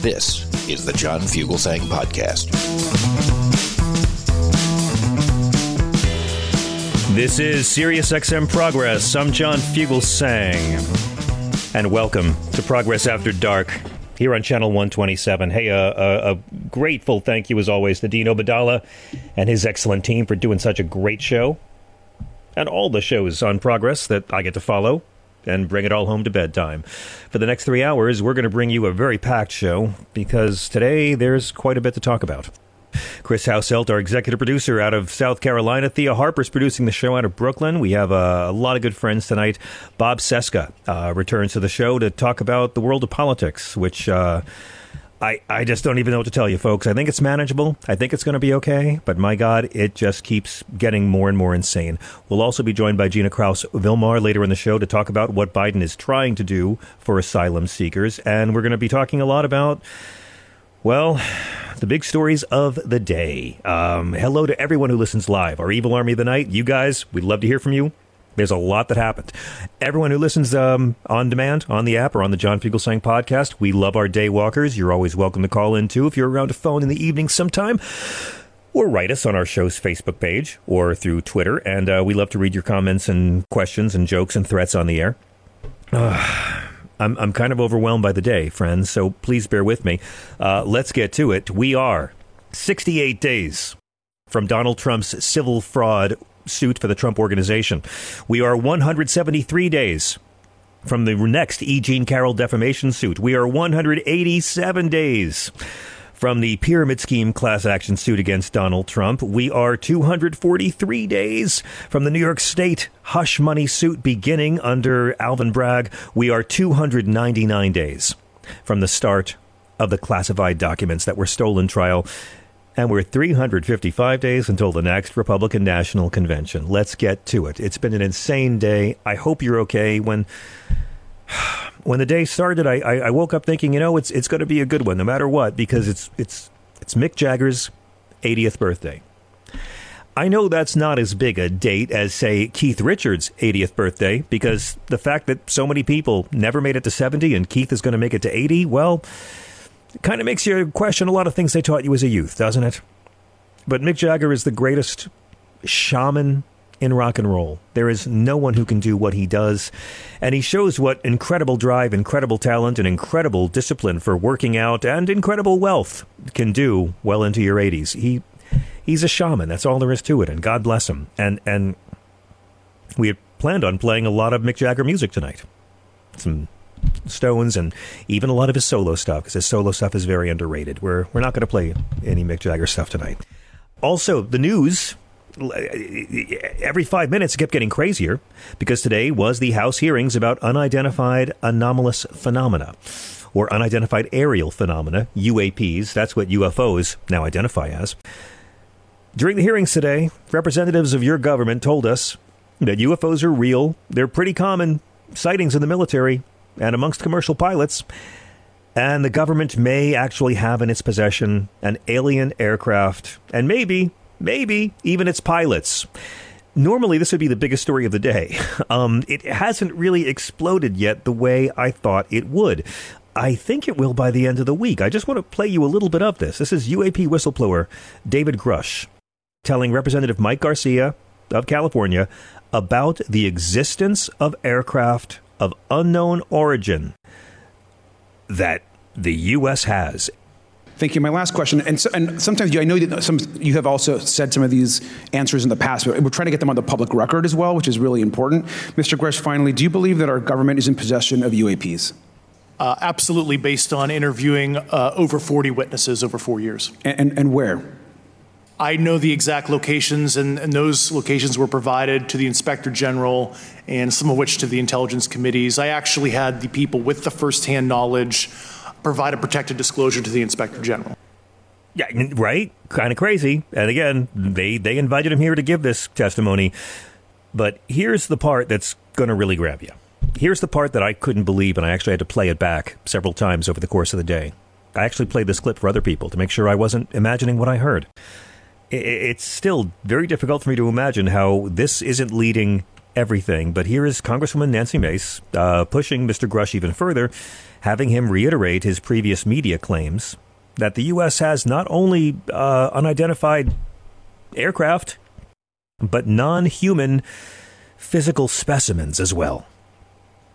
This is the John Fugelsang Podcast. This is SiriusXM Progress. I'm John Fugelsang. And welcome to Progress After Dark here on Channel 127. Hey, uh, uh, a grateful thank you as always to Dean Obeidallah and his excellent team for doing such a great show. And all the shows on Progress that I get to follow and bring it all home to bedtime. For the next three hours, we're going to bring you a very packed show because today there's quite a bit to talk about. Chris Hauselt, our executive producer out of South Carolina. Thea Harper's producing the show out of Brooklyn. We have a lot of good friends tonight. Bob Cesca uh, returns to the show to talk about the world of politics, which. Uh, I, I just don't even know what to tell you, folks. I think it's manageable. I think it's going to be okay. But my God, it just keeps getting more and more insane. We'll also be joined by Jina Krause-Vilmar later in the show to talk about what Biden is trying to do for asylum seekers. And we're going to be talking a lot about, well, the big stories of the day. Um, hello to everyone who listens live. Our evil army of the night, you guys, we'd love to hear from you. There's a lot that happened. Everyone who listens um, on demand, on the app, or on the John Fugelsang podcast, we love our day walkers. You're always welcome to call in, too, if you're around a phone in the evening sometime. Or write us on our show's Facebook page or through Twitter. And uh, we love to read your comments and questions and jokes and threats on the air. Uh, I'm, I'm kind of overwhelmed by the day, friends, so please bear with me. Uh, let's get to it. We are 68 days from Donald Trump's civil fraud suit for the Trump organization. We are 173 days from the next E. Jean Carroll defamation suit. We are 187 days from the pyramid scheme class action suit against Donald Trump. We are 243 days from the New York State hush money suit beginning under Alvin Bragg. We are 299 days from the start of the classified documents that were stolen trial and we're 355 days until the next Republican National Convention. Let's get to it. It's been an insane day. I hope you're okay. When when the day started, I, I, I woke up thinking, you know, it's it's going to be a good one, no matter what, because it's it's it's Mick Jagger's 80th birthday. I know that's not as big a date as, say, Keith Richards' 80th birthday, because the fact that so many people never made it to 70 and Keith is going to make it to 80, well, kind of makes you question a lot of things they taught you as a youth, doesn't it? But Mick Jagger is the greatest shaman in rock and roll. There is no one who can do what he does. And he shows what incredible drive, incredible talent, and incredible discipline for working out and incredible wealth can do well into your 80s. He he's a shaman. That's all there is to it. And God bless him. And and we had planned on playing a lot of Mick Jagger music tonight. Some Stones and even a lot of his solo stuff because his solo stuff is very underrated. We're we're not going to play any Mick Jagger stuff tonight. Also, the news every five minutes kept getting crazier because today was the House hearings about unidentified anomalous phenomena or unidentified aerial phenomena, UAPs. That's what UFOs now identify as. During the hearings today, representatives of your government told us that UFOs are real. They're pretty common sightings in the military and amongst commercial pilots. And the government may actually have in its possession an alien aircraft and maybe, maybe even its pilots. Normally, this would be the biggest story of the day. Um, it hasn't really exploded yet the way I thought it would. I think it will by the end of the week. I just want to play you a little bit of this. This is UAP whistleblower David Grush telling Representative Mike Garcia of California about the existence of aircraft of unknown origin that the U.S. has. Thank you. My last question, and, so, and sometimes you, I know that some you have also said some of these answers in the past, but we're trying to get them on the public record as well, which is really important. Mr. Grush, finally, do you believe that our government is in possession of UAPs? Uh, absolutely, based on interviewing uh, over 40 witnesses over four years. And, and, and where? I know the exact locations, and, and, those locations were provided to the Inspector General and some of which to the intelligence committees. I actually had the people with the firsthand knowledge provide a protected disclosure to the inspector general. Yeah, right. Kind of crazy. And again, they they invited him here to give this testimony. But here's the part that's going to really grab you. Here's the part that I couldn't believe, and I actually had to play it back several times over the course of the day. I actually played this clip for other people to make sure I wasn't imagining what I heard. It's still very difficult for me to imagine how this isn't leading everything. But here is Congresswoman Nancy Mace uh, pushing Mr. Grush even further having him reiterate his previous media claims that the U.S. has not only uh, unidentified aircraft, but non human physical specimens as well.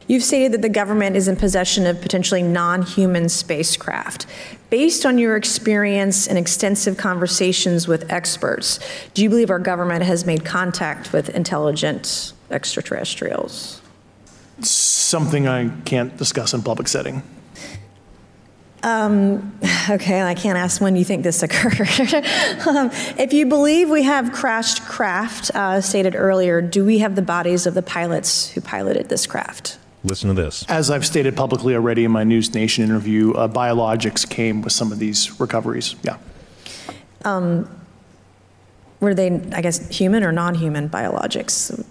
You've stated that the government is in possession of potentially non human spacecraft. Based on your experience and extensive conversations with experts, do you believe our government has made contact with intelligent extraterrestrials? something I can't discuss in public setting. Um, okay, I can't ask when you think this occurred. um, if you believe we have crashed craft, uh, stated earlier, do we have the bodies of the pilots who piloted this craft? Listen to this. As I've stated publicly already in my News Nation interview, uh, biologics came with some of these recoveries. Yeah. Um, were they, I guess, human or non human biologics?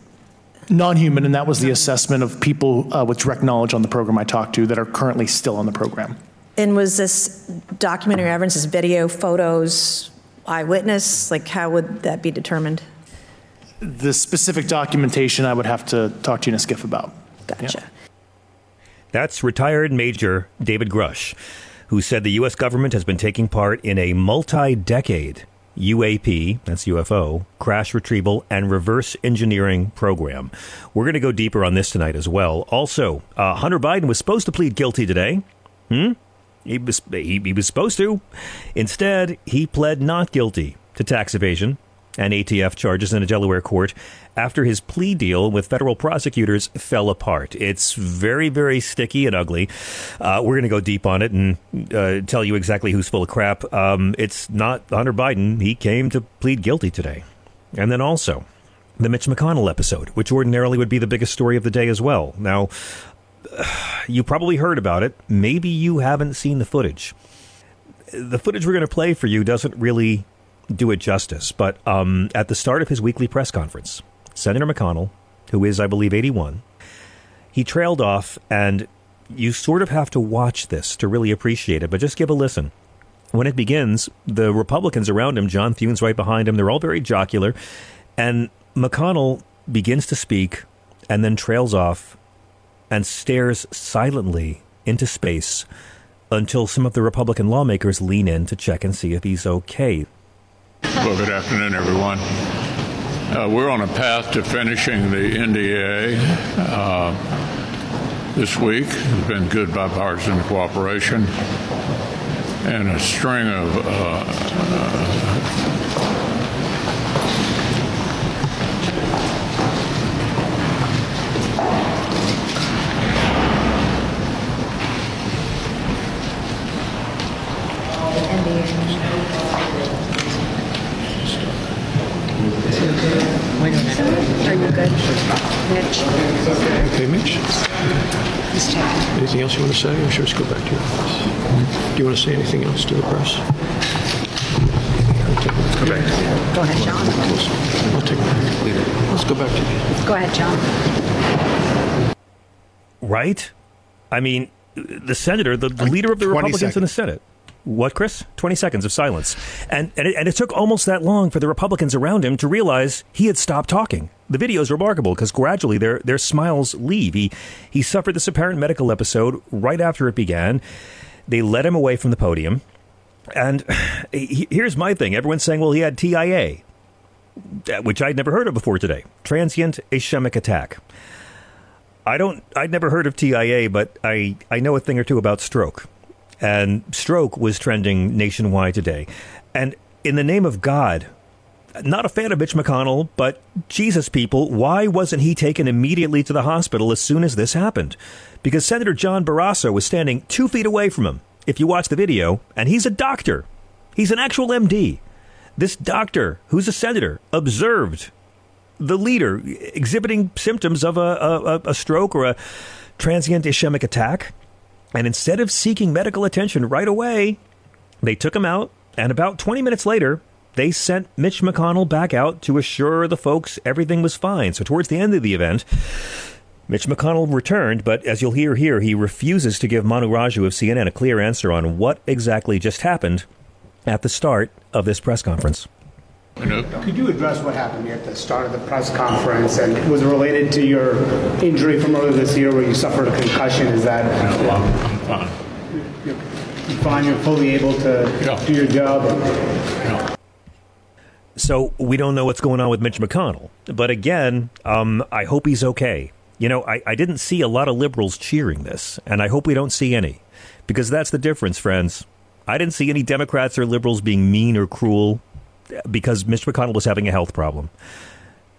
non-human, and that was the assessment of people uh, with direct knowledge on the program I talked to that are currently still on the program. And was this documentary evidence, this video, photos, eyewitness? Like, how would that be determined? The specific documentation I would have to talk to you in a SCIF about. Gotcha. Yeah. That's retired Major David Grush, who said the U.S. government has been taking part in a multi decade UAP, that's UFO, crash retrieval and reverse engineering program. We're going to go deeper on this tonight as well. Also, uh, Hunter Biden was supposed to plead guilty today. Hmm? He was, he, he was supposed to. Instead, he pled not guilty to tax evasion and ATF charges in a Delaware court after his plea deal with federal prosecutors fell apart. It's very, very sticky and ugly. Uh, we're going to go deep on it and uh, tell you exactly who's full of crap. Um, it's not Hunter Biden. He came to plead guilty today. And then also, the Mitch McConnell episode, which ordinarily would be the biggest story of the day as well. Now, you probably heard about it. Maybe you haven't seen the footage. The footage we're going to play for you doesn't really do it justice, but um, at the start of his weekly press conference, Senator McConnell, who is, I believe, 81, he trailed off, and you sort of have to watch this to really appreciate it, but just give a listen. When it begins, the Republicans around him, John Thune's right behind him, they're all very jocular, and McConnell begins to speak and then trails off and stares silently into space until some of the Republican lawmakers lean in to check and see if he's okay. Well, good afternoon, everyone. Uh, we're on a path to finishing the NDA uh, this week. It's been good bipartisan cooperation and a string of uh, Are you good? Mitch? Okay, Mitch. Anything else you want to say, or should we go back to your office? Do you want to say anything else to the press? Let's go back. Go ahead, John. I'll take it. Let's go back to you. Go ahead, John. Right? I mean, the senator, the, the leader of the Republicans seconds. in the Senate. What, Chris? 20 seconds of silence. And, and it, and, it, took almost that long for the Republicans around him to realize he had stopped talking. The video is remarkable because gradually their, their smiles leave. He, he suffered this apparent medical episode right after it began. They led him away from the podium. And he, here's my thing everyone's saying, well, he had TIA, uh, which I'd never heard of before today transient ischemic attack. I don't. I'd never heard of TIA, but I I know a thing or two about stroke, and stroke was trending nationwide today, and in the name of God. Not a fan of Mitch McConnell, but Jesus, people, why wasn't he taken immediately to the hospital as soon as this happened? Because Senator John Barrasso was standing two feet away from him, if you watch the video, and he's a doctor. He's an actual MD. This doctor, who's a senator, observed the leader exhibiting symptoms of a, a, a stroke or a transient ischemic attack. And instead of seeking medical attention right away, they took him out. And about 20 minutes later, they sent Mitch McConnell back out to assure the folks everything was fine. So, towards the end of the event, Mitch McConnell returned, but as you'll hear here, he refuses to give Manu Raju of CNN a clear answer on what exactly just happened at the start of this press conference. Could you address what happened at the start of the press conference and was it related to your injury from earlier this year where you suffered a concussion? Is that no, I'm fine. You're, you're fine. You're fully able to yeah. do your job. Yeah. So we don't know what's going on with Mitch McConnell, but again, um, I hope he's okay. You know, I, I didn't see a lot of liberals cheering this, and I hope we don't see any, because that's the difference, friends. I didn't see any Democrats or liberals being mean or cruel because Mitch McConnell was having a health problem.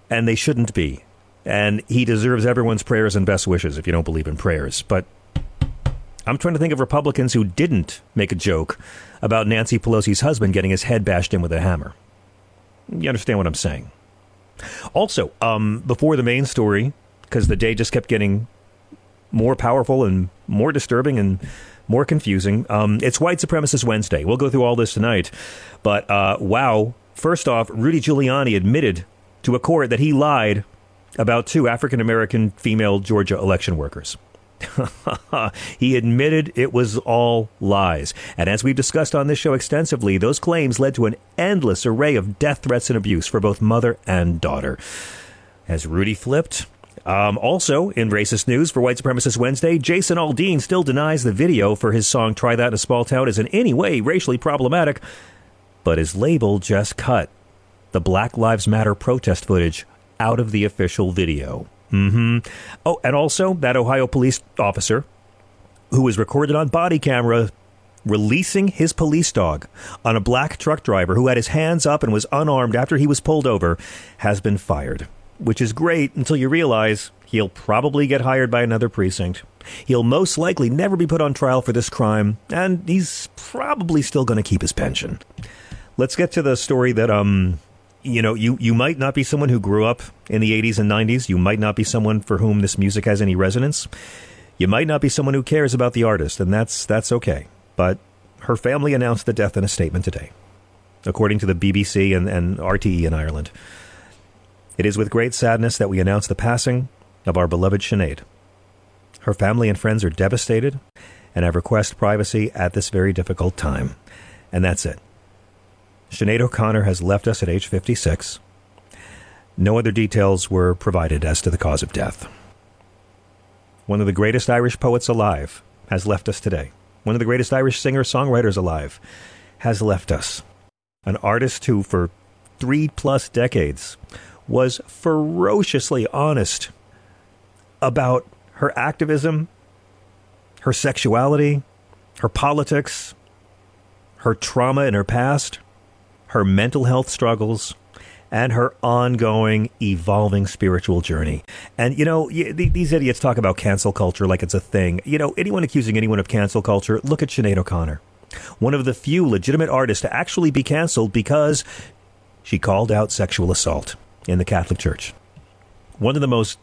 And they shouldn't be. And he deserves everyone's prayers and best wishes if you don't believe in prayers. But I'm trying to think of Republicans who didn't make a joke about Nancy Pelosi's husband getting his head bashed in with a hammer. You understand what I'm saying? Also, um, before the main story, because the day just kept getting more powerful and more disturbing and more confusing. Um, it's White Supremacist Wednesday. We'll go through all this tonight. But uh, wow, first off, Rudy Giuliani admitted to a court that he lied about two African American female Georgia election workers. he admitted it was all lies. And as we've discussed on this show extensively, those claims led to an endless array of death threats and abuse for both mother and daughter. As Rudy flipped, um, also, in racist news for White Supremacist Wednesday, Jason Aldean still denies the video for his song Try That in a Small Town is in any way racially problematic, but his label just cut the Black Lives Matter protest footage out of the official video. Mm-hmm. Oh, and also that Ohio police officer who was recorded on body camera releasing his police dog on a black truck driver who had his hands up and was unarmed after he was pulled over has been fired which is great until you realize he'll probably get hired by another precinct. He'll most likely never be put on trial for this crime, and he's probably still going to keep his pension. Let's get to the story that um you know, you, you might not be someone who grew up in the 80s and 90s. You might not be someone for whom this music has any resonance. You might not be someone who cares about the artist, and that's that's okay. But her family announced the death in a statement today, according to the BBC and, and RTE in Ireland. It is with great sadness that we announce the passing of our beloved Sinead. Her family and friends are devastated and have requested privacy at this very difficult time. And that's it. Sinead O'Connor has left us at age 56. No other details were provided as to the cause of death. One of the greatest Irish poets alive has left us today. One of the greatest Irish singer songwriters alive has left us. An artist who, for three plus decades, was ferociously honest about her activism, her sexuality, her politics, her trauma in her past, her mental health struggles, and her ongoing, evolving spiritual journey. And, you know, these idiots talk about cancel culture like it's a thing. You know, anyone accusing anyone of cancel culture, look at Sinead O'Connor. One of the few legitimate artists to actually be canceled because she called out sexual assault in the Catholic Church. One of the most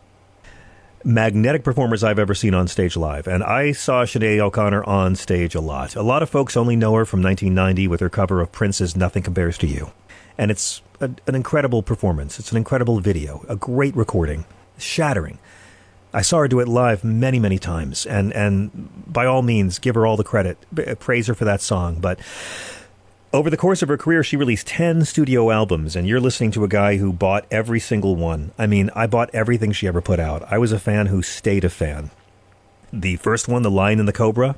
magnetic performers I've ever seen on stage live. And I saw Sinead O'Connor on stage a lot. A lot of folks only know her from 1990 with her cover of Prince's Nothing Compares to You. And it's a, an incredible performance. It's an incredible video, a great recording, shattering. I saw her do it live many, many times. And, and by all means, give her all the credit, praise her for that song. But over the course of her career, she released 10 studio albums, and you're listening to a guy who bought every single one. I mean, I bought everything she ever put out. I was a fan who stayed a fan. The first one, The Lion and the Cobra,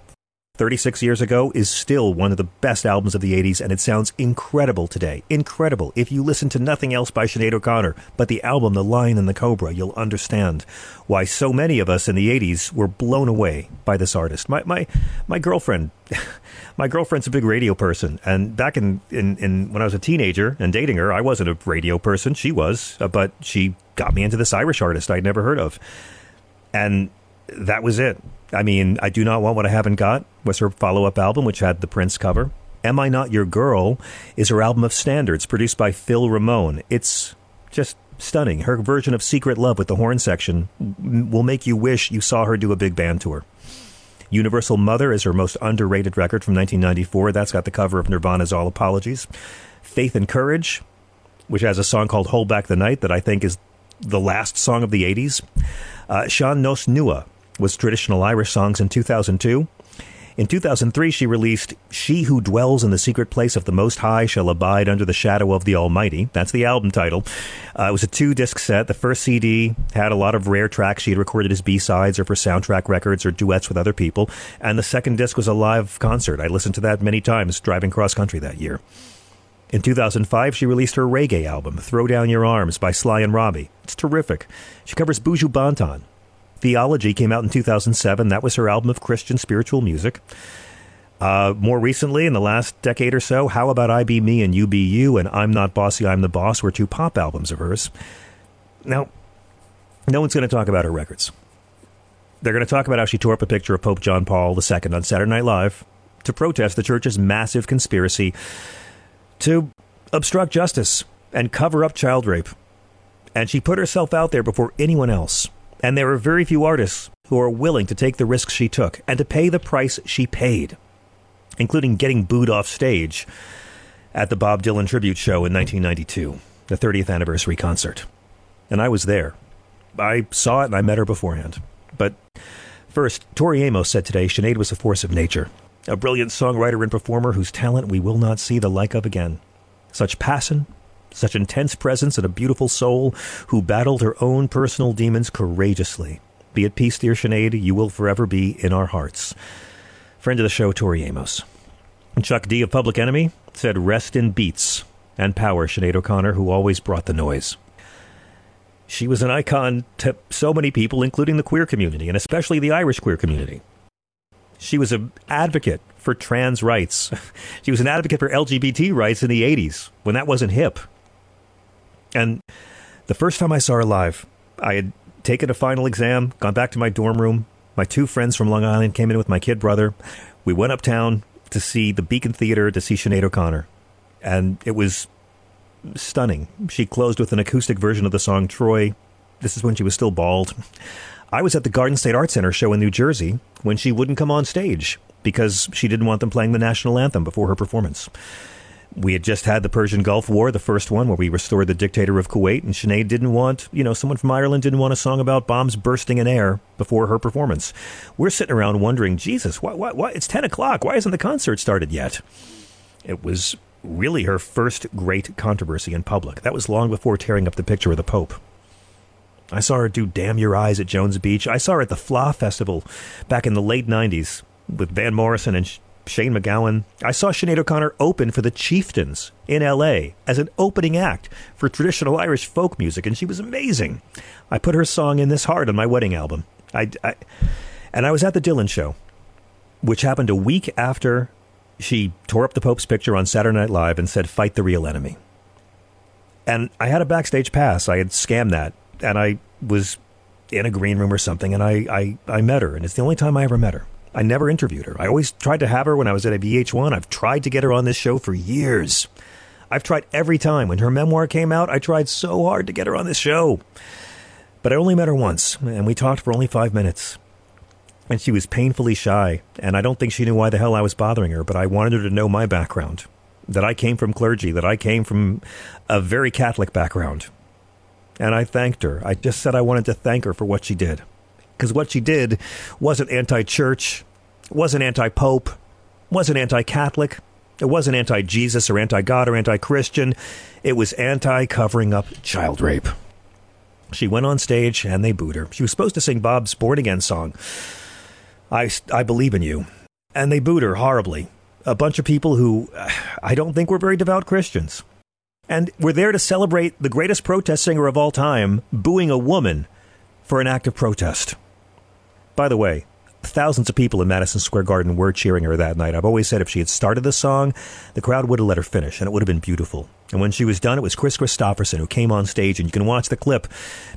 36 years ago is still one of the best albums of the 80s, and it sounds incredible today. Incredible. If you listen to nothing else by Sinead O'Connor, but the album The Lion and the Cobra, you'll understand why so many of us in the 80s were blown away by this artist. My, my, my girlfriend. my girlfriend's a big radio person, and back in, in, in, when I was a teenager and dating her, I wasn't a radio person. She was, uh, but she got me into this Irish artist I'd never heard of, and that was it. I mean, I Do Not Want What I Haven't Got was her follow up album, which had the Prince cover. Am I Not Your Girl is her album of standards, produced by Phil Ramone. It's just stunning. Her version of Secret Love with the horn section will make you wish you saw her do a big band tour. Universal Mother is her most underrated record from 1994. That's got the cover of Nirvana's All Apologies. Faith and Courage, which has a song called Hold Back the Night that I think is the last song of the 80s. Uh, Sean Nos Nua was traditional Irish songs in 2002. In 2003, she released She Who Dwells in the Secret Place of the Most High Shall Abide Under the Shadow of the Almighty. That's the album title. Uh, it was a two disc set. The first CD had a lot of rare tracks she had recorded as B sides or for soundtrack records or duets with other people. And the second disc was a live concert. I listened to that many times driving cross country that year. In 2005, she released her reggae album, Throw Down Your Arms by Sly and Robbie. It's terrific. She covers Buju Banton, Theology came out in 2007. That was her album of Christian spiritual music. Uh, more recently, in the last decade or so, How About I Be Me and You Be You and I'm Not Bossy, I'm the Boss were two pop albums of hers. Now, no one's going to talk about her records. They're going to talk about how she tore up a picture of Pope John Paul II on Saturday Night Live to protest the church's massive conspiracy to obstruct justice and cover up child rape. And she put herself out there before anyone else. And there are very few artists who are willing to take the risks she took and to pay the price she paid, including getting booed off stage at the Bob Dylan tribute show in 1992, the 30th anniversary concert. And I was there. I saw it and I met her beforehand. But first, Tori Amos said today Sinead was a force of nature, a brilliant songwriter and performer whose talent we will not see the like of again. Such passion, such intense presence and a beautiful soul who battled her own personal demons courageously. Be at peace, dear Sinead. You will forever be in our hearts. Friend of the show, Tori Amos. Chuck D of Public Enemy said, Rest in beats and power, Sinead O'Connor, who always brought the noise. She was an icon to so many people, including the queer community, and especially the Irish queer community. She was an advocate for trans rights. she was an advocate for LGBT rights in the 80s when that wasn't hip. And the first time I saw her live, I had taken a final exam, gone back to my dorm room. My two friends from Long Island came in with my kid brother. We went uptown to see the Beacon Theater to see Sinead O'Connor. And it was stunning. She closed with an acoustic version of the song Troy. This is when she was still bald. I was at the Garden State Art Center show in New Jersey when she wouldn't come on stage because she didn't want them playing the national anthem before her performance. We had just had the Persian Gulf War, the first one, where we restored the dictator of Kuwait, and Sinead didn't want, you know, someone from Ireland didn't want a song about bombs bursting in air before her performance. We're sitting around wondering, Jesus, why, why, why? It's 10 o'clock. Why hasn't the concert started yet? It was really her first great controversy in public. That was long before tearing up the picture of the Pope. I saw her do Damn Your Eyes at Jones Beach. I saw her at the Fleadh Festival back in the late 90s with Van Morrison and Shane MacGowan. I saw Sinead O'Connor open for the Chieftains in LA as an opening act for traditional Irish folk music, and she was amazing. I put her song In This Heart on my wedding album. I, I, and I was at the Dylan show, which happened a week after she tore up the Pope's picture on Saturday Night Live and said, Fight the real enemy. And I had a backstage pass. I had scammed that, and I was in a green room or something, and I, I, I met her, and it's the only time I ever met her. I never interviewed her. I always tried to have her when I was at a VH1. I've tried to get her on this show for years. I've tried every time. When her memoir came out, I tried so hard to get her on this show. But I only met her once, and we talked for only five minutes. And she was painfully shy, and I don't think she knew why the hell I was bothering her, but I wanted her to know my background. That I came from clergy, that I came from a very Catholic background. And I thanked her. I just said I wanted to thank her for what she did because what she did wasn't anti church, wasn't anti pope, wasn't anti Catholic, it wasn't anti Jesus or anti God or anti Christian. It was anti covering up child rape. She went on stage and they booed her. She was supposed to sing Bob's Born Again song. I, I believe in you. and they booed her horribly. A bunch of people who I don't think were very devout Christians. And were there to celebrate the greatest protest singer of all time booing a woman for an act of protest. By the way, thousands of people in Madison Square Garden were cheering her that night. I've always said if she had started the song, the crowd would have let her finish, and it would have been beautiful. And when she was done, it was Kris Kristofferson who came on stage, and you can watch the clip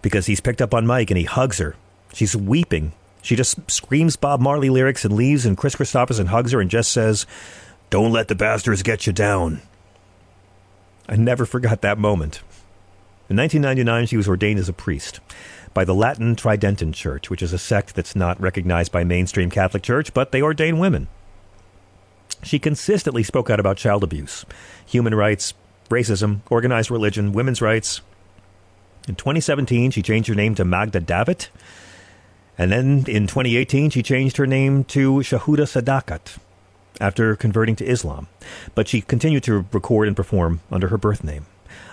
because he's picked up on mic and he hugs her. She's weeping. She just screams Bob Marley lyrics and leaves, and Kris Kristofferson hugs her and just says, Don't let the bastards get you down. I never forgot that moment. In 1999, she was ordained as a priest by the Latin Tridentine Church, which is a sect that's not recognized by mainstream Catholic Church, but they ordain women. She consistently spoke out about child abuse, human rights, racism, organized religion, women's rights. In 2017, she changed her name to Magda Davitt. And then in 2018, she changed her name to Shuhada Sadaqat after converting to Islam. But she continued to record and perform under her birth name.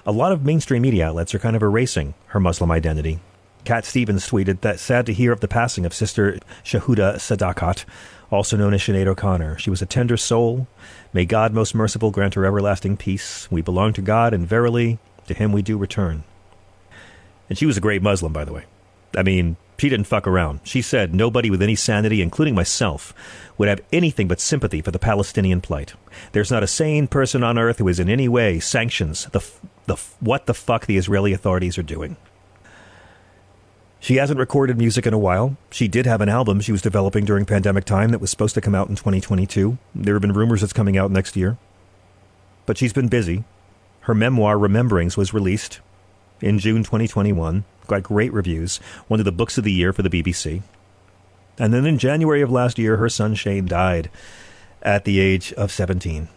A lot of mainstream media outlets are kind of erasing her Muslim identity Cat Stevens tweeted that sad to hear of the passing of Sister Shuhada Sadaqat, also known as Sinead O'Connor. She was a tender soul. May God most merciful grant her everlasting peace. We belong to God, and verily, to him we do return. And she was a great Muslim, by the way. I mean, she didn't fuck around. She said nobody with any sanity, including myself, would have anything but sympathy for the Palestinian plight. There's not a sane person on earth who is in any way sanctions the, the what the fuck the Israeli authorities are doing. She hasn't recorded music in a while. She did have an album she was developing during pandemic time that was supposed to come out in 2022. There have been rumors it's coming out next year. But she's been busy. Her memoir, Rememberings, was released in June 2021. Got great reviews. One of the books of the year for the BBC. And then in January of last year, her son Shane died at the age of 17.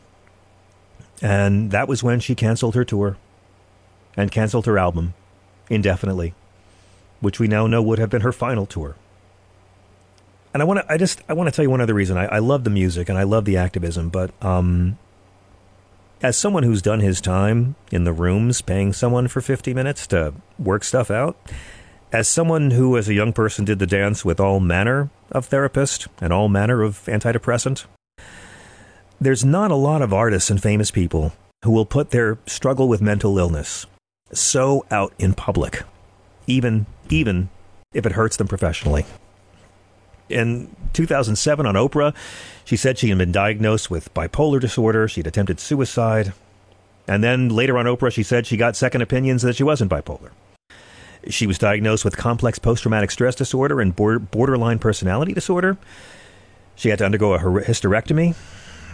And that was when she canceled her tour and canceled her album indefinitely which we now know would have been her final tour. And I want to, I just, I want to tell you one other reason. I, I love the music and I love the activism, but um, as someone who's done his time in the rooms, paying someone for 50 minutes to work stuff out, as someone who, as a young person, did the dance with all manner of therapist and all manner of antidepressant, there's not a lot of artists and famous people who will put their struggle with mental illness so out in public even even if it hurts them professionally. In 2007 on Oprah, she said she had been diagnosed with bipolar disorder, she'd attempted suicide, and then later on Oprah she said she got second opinions that she wasn't bipolar. She was diagnosed with complex post traumatic stress disorder and borderline personality disorder. She had to undergo a hysterectomy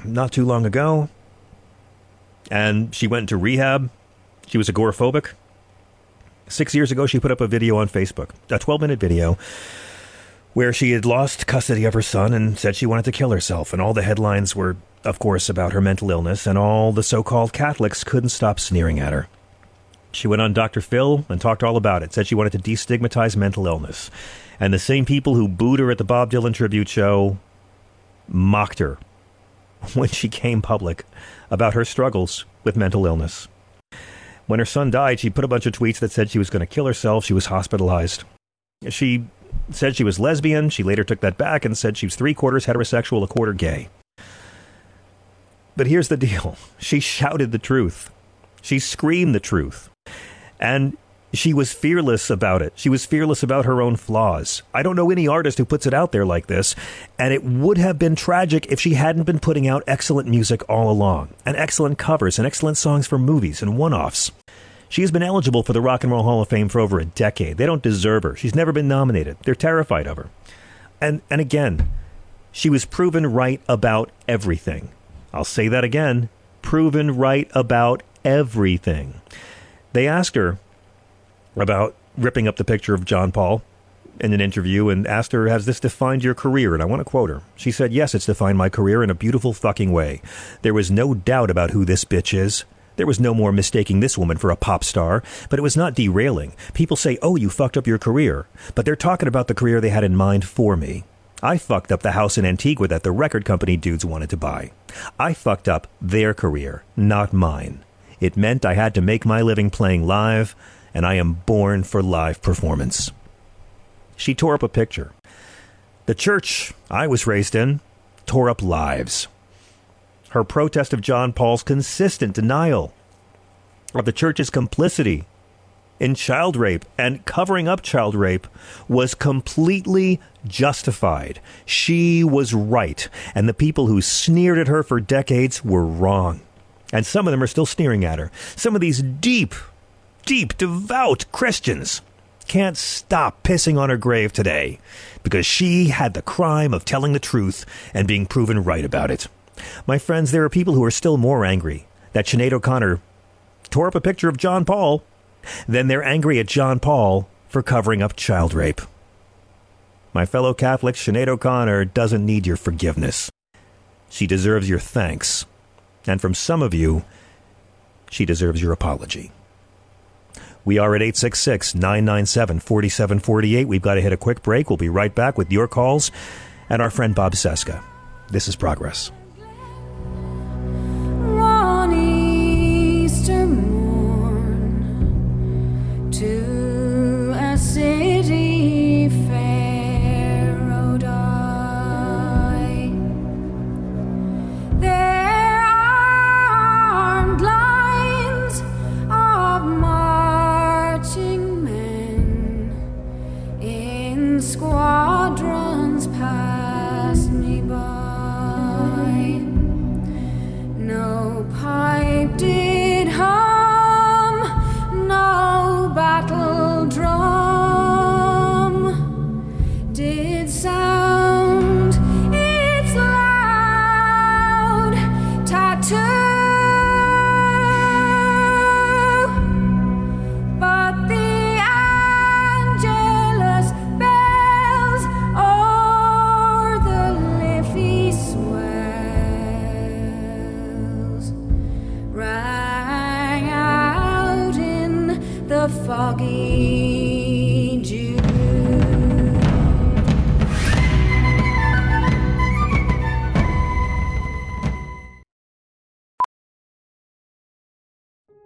not too long ago. And she went to rehab. She was agoraphobic. Six years ago, she put up a video on Facebook, a 12 minute video, where she had lost custody of her son and said she wanted to kill herself. And all the headlines were, of course, about her mental illness, and all the so called Catholics couldn't stop sneering at her. She went on Dr. Phil and talked all about it, said she wanted to destigmatize mental illness. And the same people who booed her at the Bob Dylan tribute show mocked her when she came public about her struggles with mental illness. When her son died, she put a bunch of tweets that said she was going to kill herself. She was hospitalized. She said she was lesbian. She later took that back and said she was three quarters heterosexual, a quarter gay. But here's the deal she shouted the truth, she screamed the truth. And she was fearless about it. She was fearless about her own flaws. I don't know any artist who puts it out there like this, and it would have been tragic if she hadn't been putting out excellent music all along, and excellent covers, and excellent songs for movies and one offs. She has been eligible for the Rock and Roll Hall of Fame for over a decade. They don't deserve her. She's never been nominated. They're terrified of her. And and again, she was proven right about everything. I'll say that again. Proven right about everything. They asked her about ripping up the picture of John Paul in an interview and asked her, Has this defined your career? And I want to quote her. She said, Yes, it's defined my career in a beautiful fucking way. There was no doubt about who this bitch is. There was no more mistaking this woman for a pop star, but it was not derailing. People say, Oh, you fucked up your career. But they're talking about the career they had in mind for me. I fucked up the house in Antigua that the record company dudes wanted to buy. I fucked up their career, not mine. It meant I had to make my living playing live and I am born for live performance. She tore up a picture. The church I was raised in tore up lives. Her protest of John Paul's consistent denial of the church's complicity in child rape and covering up child rape was completely justified. She was right, and the people who sneered at her for decades were wrong. And some of them are still sneering at her. Some of these deep, deep, devout Christians can't stop pissing on her grave today because she had the crime of telling the truth and being proven right about it. My friends, there are people who are still more angry that Sinead O'Connor tore up a picture of John Paul then they're angry at John Paul for covering up child rape. My fellow Catholic, Sinead O'Connor doesn't need your forgiveness. She deserves your thanks. And from some of you, she deserves your apology. We are at 866 997 4748. We've got to hit a quick break. We'll be right back with your calls and our friend Bob Cesca. This is Progress. In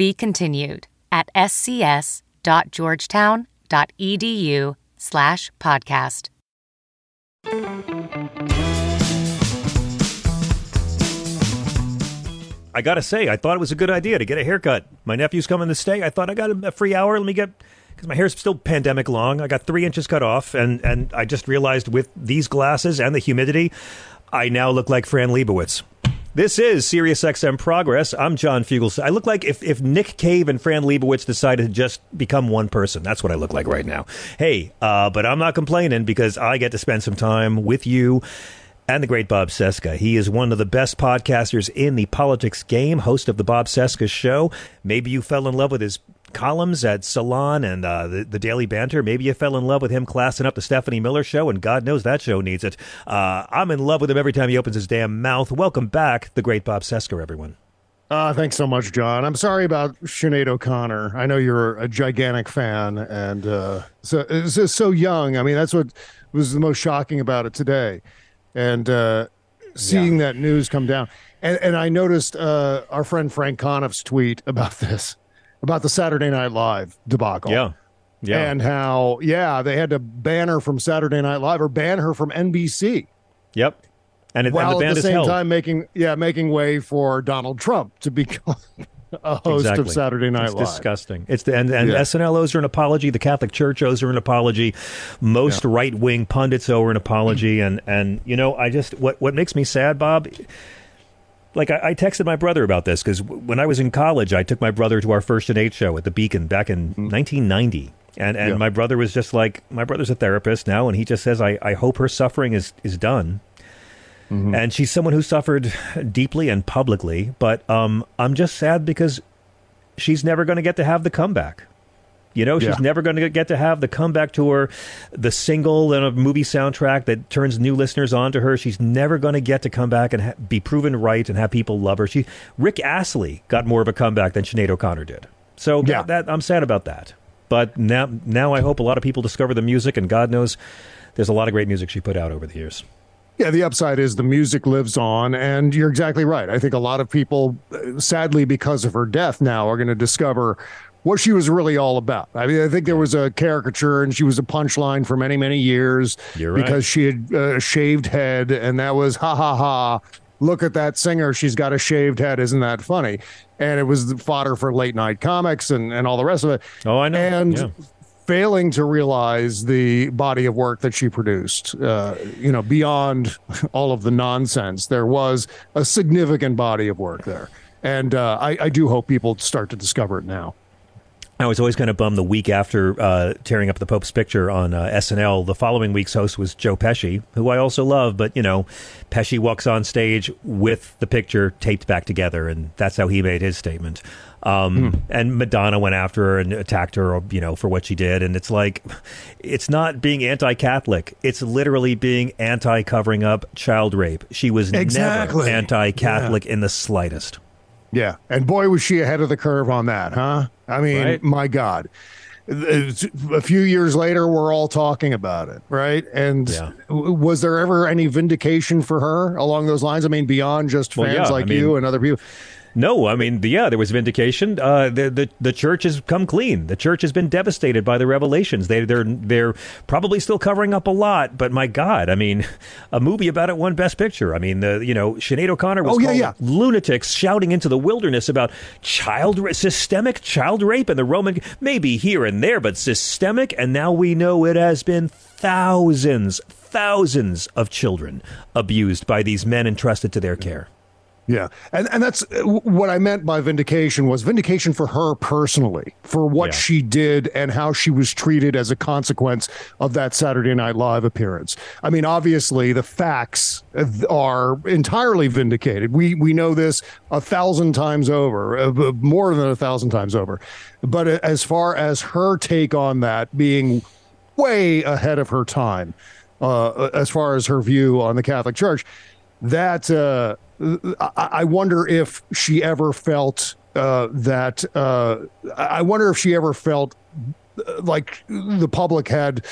Be continued at scs.georgetown.edu slash podcast. I gotta say, I thought it was a good idea to get a haircut. My nephew's coming to stay. I thought I got a free hour. Let me get because my hair's still pandemic long. I got three inches cut off, and and I just realized with these glasses and the humidity, I now look like Fran Lebowitz. This is Sirius XM Progress. I'm John Fugels. I look like if, if Nick Cave and Fran Lebowitz decided to just become one person. That's what I look like right now. Hey, uh, but I'm not complaining because I get to spend some time with you and the great Bob Cesca. He is one of the best podcasters in the politics game, host of the Bob Cesca Show. Maybe you fell in love with his columns at Salon and uh, the, the Daily Banter. Maybe you fell in love with him classing up the Stephanie Miller Show, and God knows that show needs it. Uh, I'm in love with him every time he opens his damn mouth. Welcome back, the great Bob Cesca, everyone. Uh, thanks so much, John. I'm sorry about Sinead O'Connor. I know you're a gigantic fan and uh, so, so so young. I mean, that's what was the most shocking about it today, and uh, seeing that news come down. And and I noticed uh, our friend Frank Conniff's tweet about this, about the Saturday Night Live debacle. Yeah, yeah. and how yeah they had to ban her from Saturday Night Live or ban her from NBC. Yep. And, it, and while the at the same held. time making yeah making way for Donald Trump to become a host Exactly. of Saturday Night it's Live. disgusting. It's the, and, and Yeah. SNL owes her an apology. The Catholic Church owes her an apology. Most right wing pundits owe her an apology. Hmm. And and you know, I just what what makes me sad, Bob. Like I, I texted my brother about this because when I was in college, I took my brother to our first Sinead show at the Beacon back in 1990. And and Yeah. my brother was just like my brother's a therapist now, and he just says I, I hope her suffering is is done. And she's someone who suffered deeply and publicly, but um, I'm just sad because she's never going to get to have the comeback. You know, she's Yeah. never going to get to have the comeback tour, the single and a movie soundtrack that turns new listeners on to her. She's never going to get to come back and ha- be proven right and have people love her. She Rick Astley got more of a comeback than Sinead O'Connor did. So Yeah. that I'm sad about that. But now now I hope a lot of people discover the music and God knows there's a lot of great music she put out over the years. Yeah, the upside is the music lives on, and you're exactly right. I think a lot of people, sadly, because of her death, now are going to discover what she was really all about. I mean, I think there was a caricature, and she was a punchline for many, many years right. because she had a shaved head, and that was ha ha ha. Look at that singer; she's got a shaved head. Isn't that funny? And it was the fodder for late night comics and and all the rest of it. Oh, I know. And Yeah. failing to realize the body of work that she produced, uh, you know, beyond all of the nonsense, there was a significant body of work there. And uh, I, I do hope people start to discover it now. I was always kind of bummed the week after uh, tearing up the Pope's picture on uh, SNL. The following week's host was Joe Pesci, who I also love, but you know, Pesci walks on stage with the picture taped back together, and that's how he made his statement. Um, And Madonna went after her and attacked her, you know, for what she did. And it's like, it's not being anti-Catholic; it's literally being anti-covering up child rape. She was Exactly. never anti-Catholic in the slightest. Yeah. And boy, was she ahead of the curve on that, huh? I mean, Right. my God. A few years later, we're all talking about it, right? And Yeah. was there ever any vindication for her along those lines? I mean, beyond just Well, fans yeah, I like mean- you and other people. No, I mean, yeah, there was vindication. Uh, the, the the church has come clean. The church has been devastated by the revelations. They they're they're probably still covering up a lot, but my God, I mean, a movie about it won Best Picture. I mean, the you know Sinead O'Connor was Oh, yeah, called yeah. lunatics shouting into the wilderness about child systemic child rape and the Roman maybe here and there, but systemic. And now we know it has been thousands, thousands of children abused by these men entrusted to their care. Yeah, and and that's uh, what I meant by vindication was vindication for her personally for what Yeah. she did and how she was treated as a consequence of that Saturday Night Live appearance. I mean, obviously the facts uh, are entirely vindicated. We we know this a thousand times over, uh, more than a thousand times over. But as far as her take on that being way ahead of her time, uh, as far as her view on the Catholic Church, that uh, I, wonder if she ever felt uh, that. Uh, I wonder if she ever felt uh, like the public had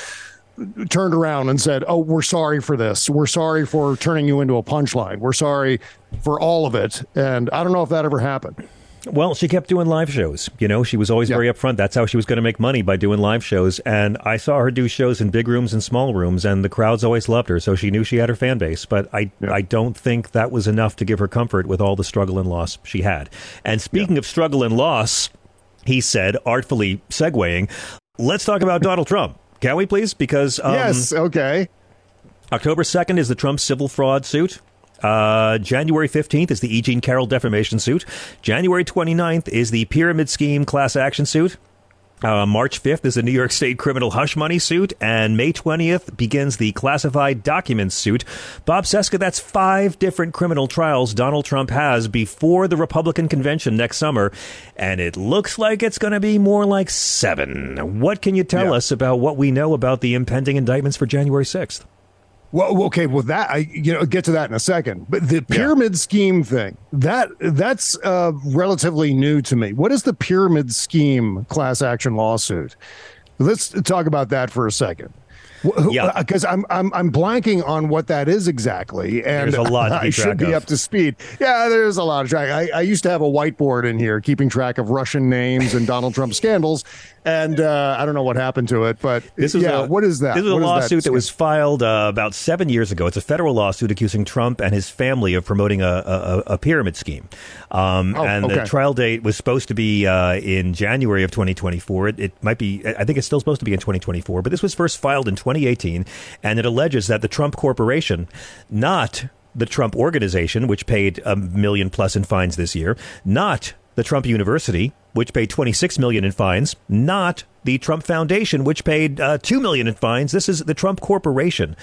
turned around and said, "Oh, we're sorry for this. We're sorry for turning you into a punchline. We're sorry for all of it." And I don't know if that ever happened. Well, she kept doing live shows. You know, she was always very upfront. That's how she was going to make money by doing live shows. And I saw her do shows in big rooms and small rooms, and the crowds always loved her. So she knew she had her fan base. But I, I don't think that was enough to give her comfort with all the struggle and loss she had. And speaking of struggle and loss, he said, artfully segueing, let's talk about Donald Trump. Can we please? Because um, yes, okay. October 2nd is the Trump civil fraud suit. Uh, January 15th is the E. Jean Carroll defamation suit. January 29th is the pyramid scheme class action suit. Uh, March 5th is the New York State criminal hush money suit, and May 20th begins the classified documents suit. Bob Cesca, that's five different criminal trials Donald Trump has before the Republican convention next summer, and it looks like it's going to be more like seven. What can you tell us about what we know about the impending indictments for January 6th? Well, okay, well that I you know get to that in a second. But the pyramid scheme thing that that's uh, relatively new to me. What is the pyramid scheme class action lawsuit? Let's talk about that for a second. Yeah, because I'm I'm I'm blanking on what that is exactly, and There's a lot to I should be of. up to speed. Yeah, there's a lot of track. I, I used to have a whiteboard in here keeping track of Russian names and Donald Trump scandals, and uh, I don't know what happened to it, but This was yeah, a, what is that? This was a What is lawsuit that, was filed uh, about seven years ago. It's a federal lawsuit accusing Trump and his family of promoting a, a, a pyramid scheme. Um, Oh, and okay. the trial date was supposed to be uh, in January of 2024. It, it might be, I think it's still supposed to be in 2024, but this was first filed in 2018, and it alleges that the Trump Corporation, not the Trump Organization, which paid a million plus in fines this year, not the Trump University, which paid 26 million in fines, not the Trump Foundation, which paid uh, 2 million in fines. This is the Trump Corporation.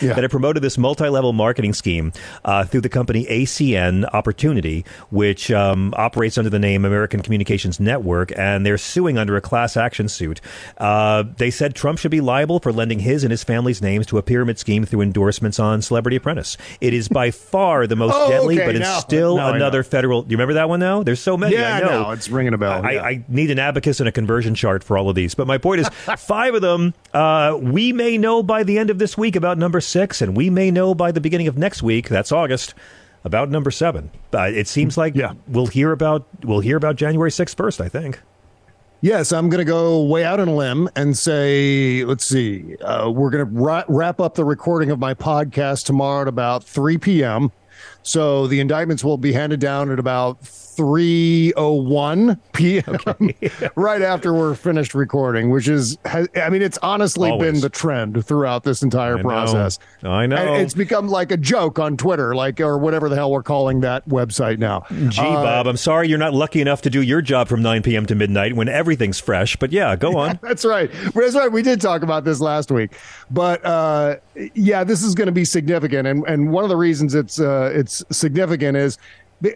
That had promoted this multi-level marketing scheme uh, through the company ACN Opportunity, which um, operates under the name American Communications Network, and they're suing under a class action suit. Uh, they said Trump should be liable for lending his and his family's names to a pyramid scheme through endorsements on Celebrity Apprentice. It is by far the most Oh, deadly, okay, but it's now- still now another federal. Do you remember that one now? There's so many. Yeah, I know. no, it's ringing a bell. I, yeah. I need an abacus and a conversion chart for all of these. But my point is, five of them, uh, we may know by the end of this week about number six, and we may know by the beginning of next week, that's August, about number seven. Uh, it seems like we'll hear about we'll hear about January sixth first. I think. Yes, I'm going to go way out on a limb and say, let's see, uh, we're going to ra- wrap up the recording of my podcast tomorrow at about 3 p.m. So the indictments will be handed down at about 3:01 p.m. right after we're finished recording, which is I mean, it's honestly been the trend throughout this entire I know. process. I know. And it's become like a joke on Twitter, like or whatever the hell we're calling that website now. Gee, Uh, Bob, I'm sorry you're not lucky enough to do your job from 9 p.m. to midnight when everything's fresh. But yeah, go on. That's right. That's right. We did talk about this last week, but uh, yeah, this is going to be significant, and and one of the reasons it's uh, it's significant is.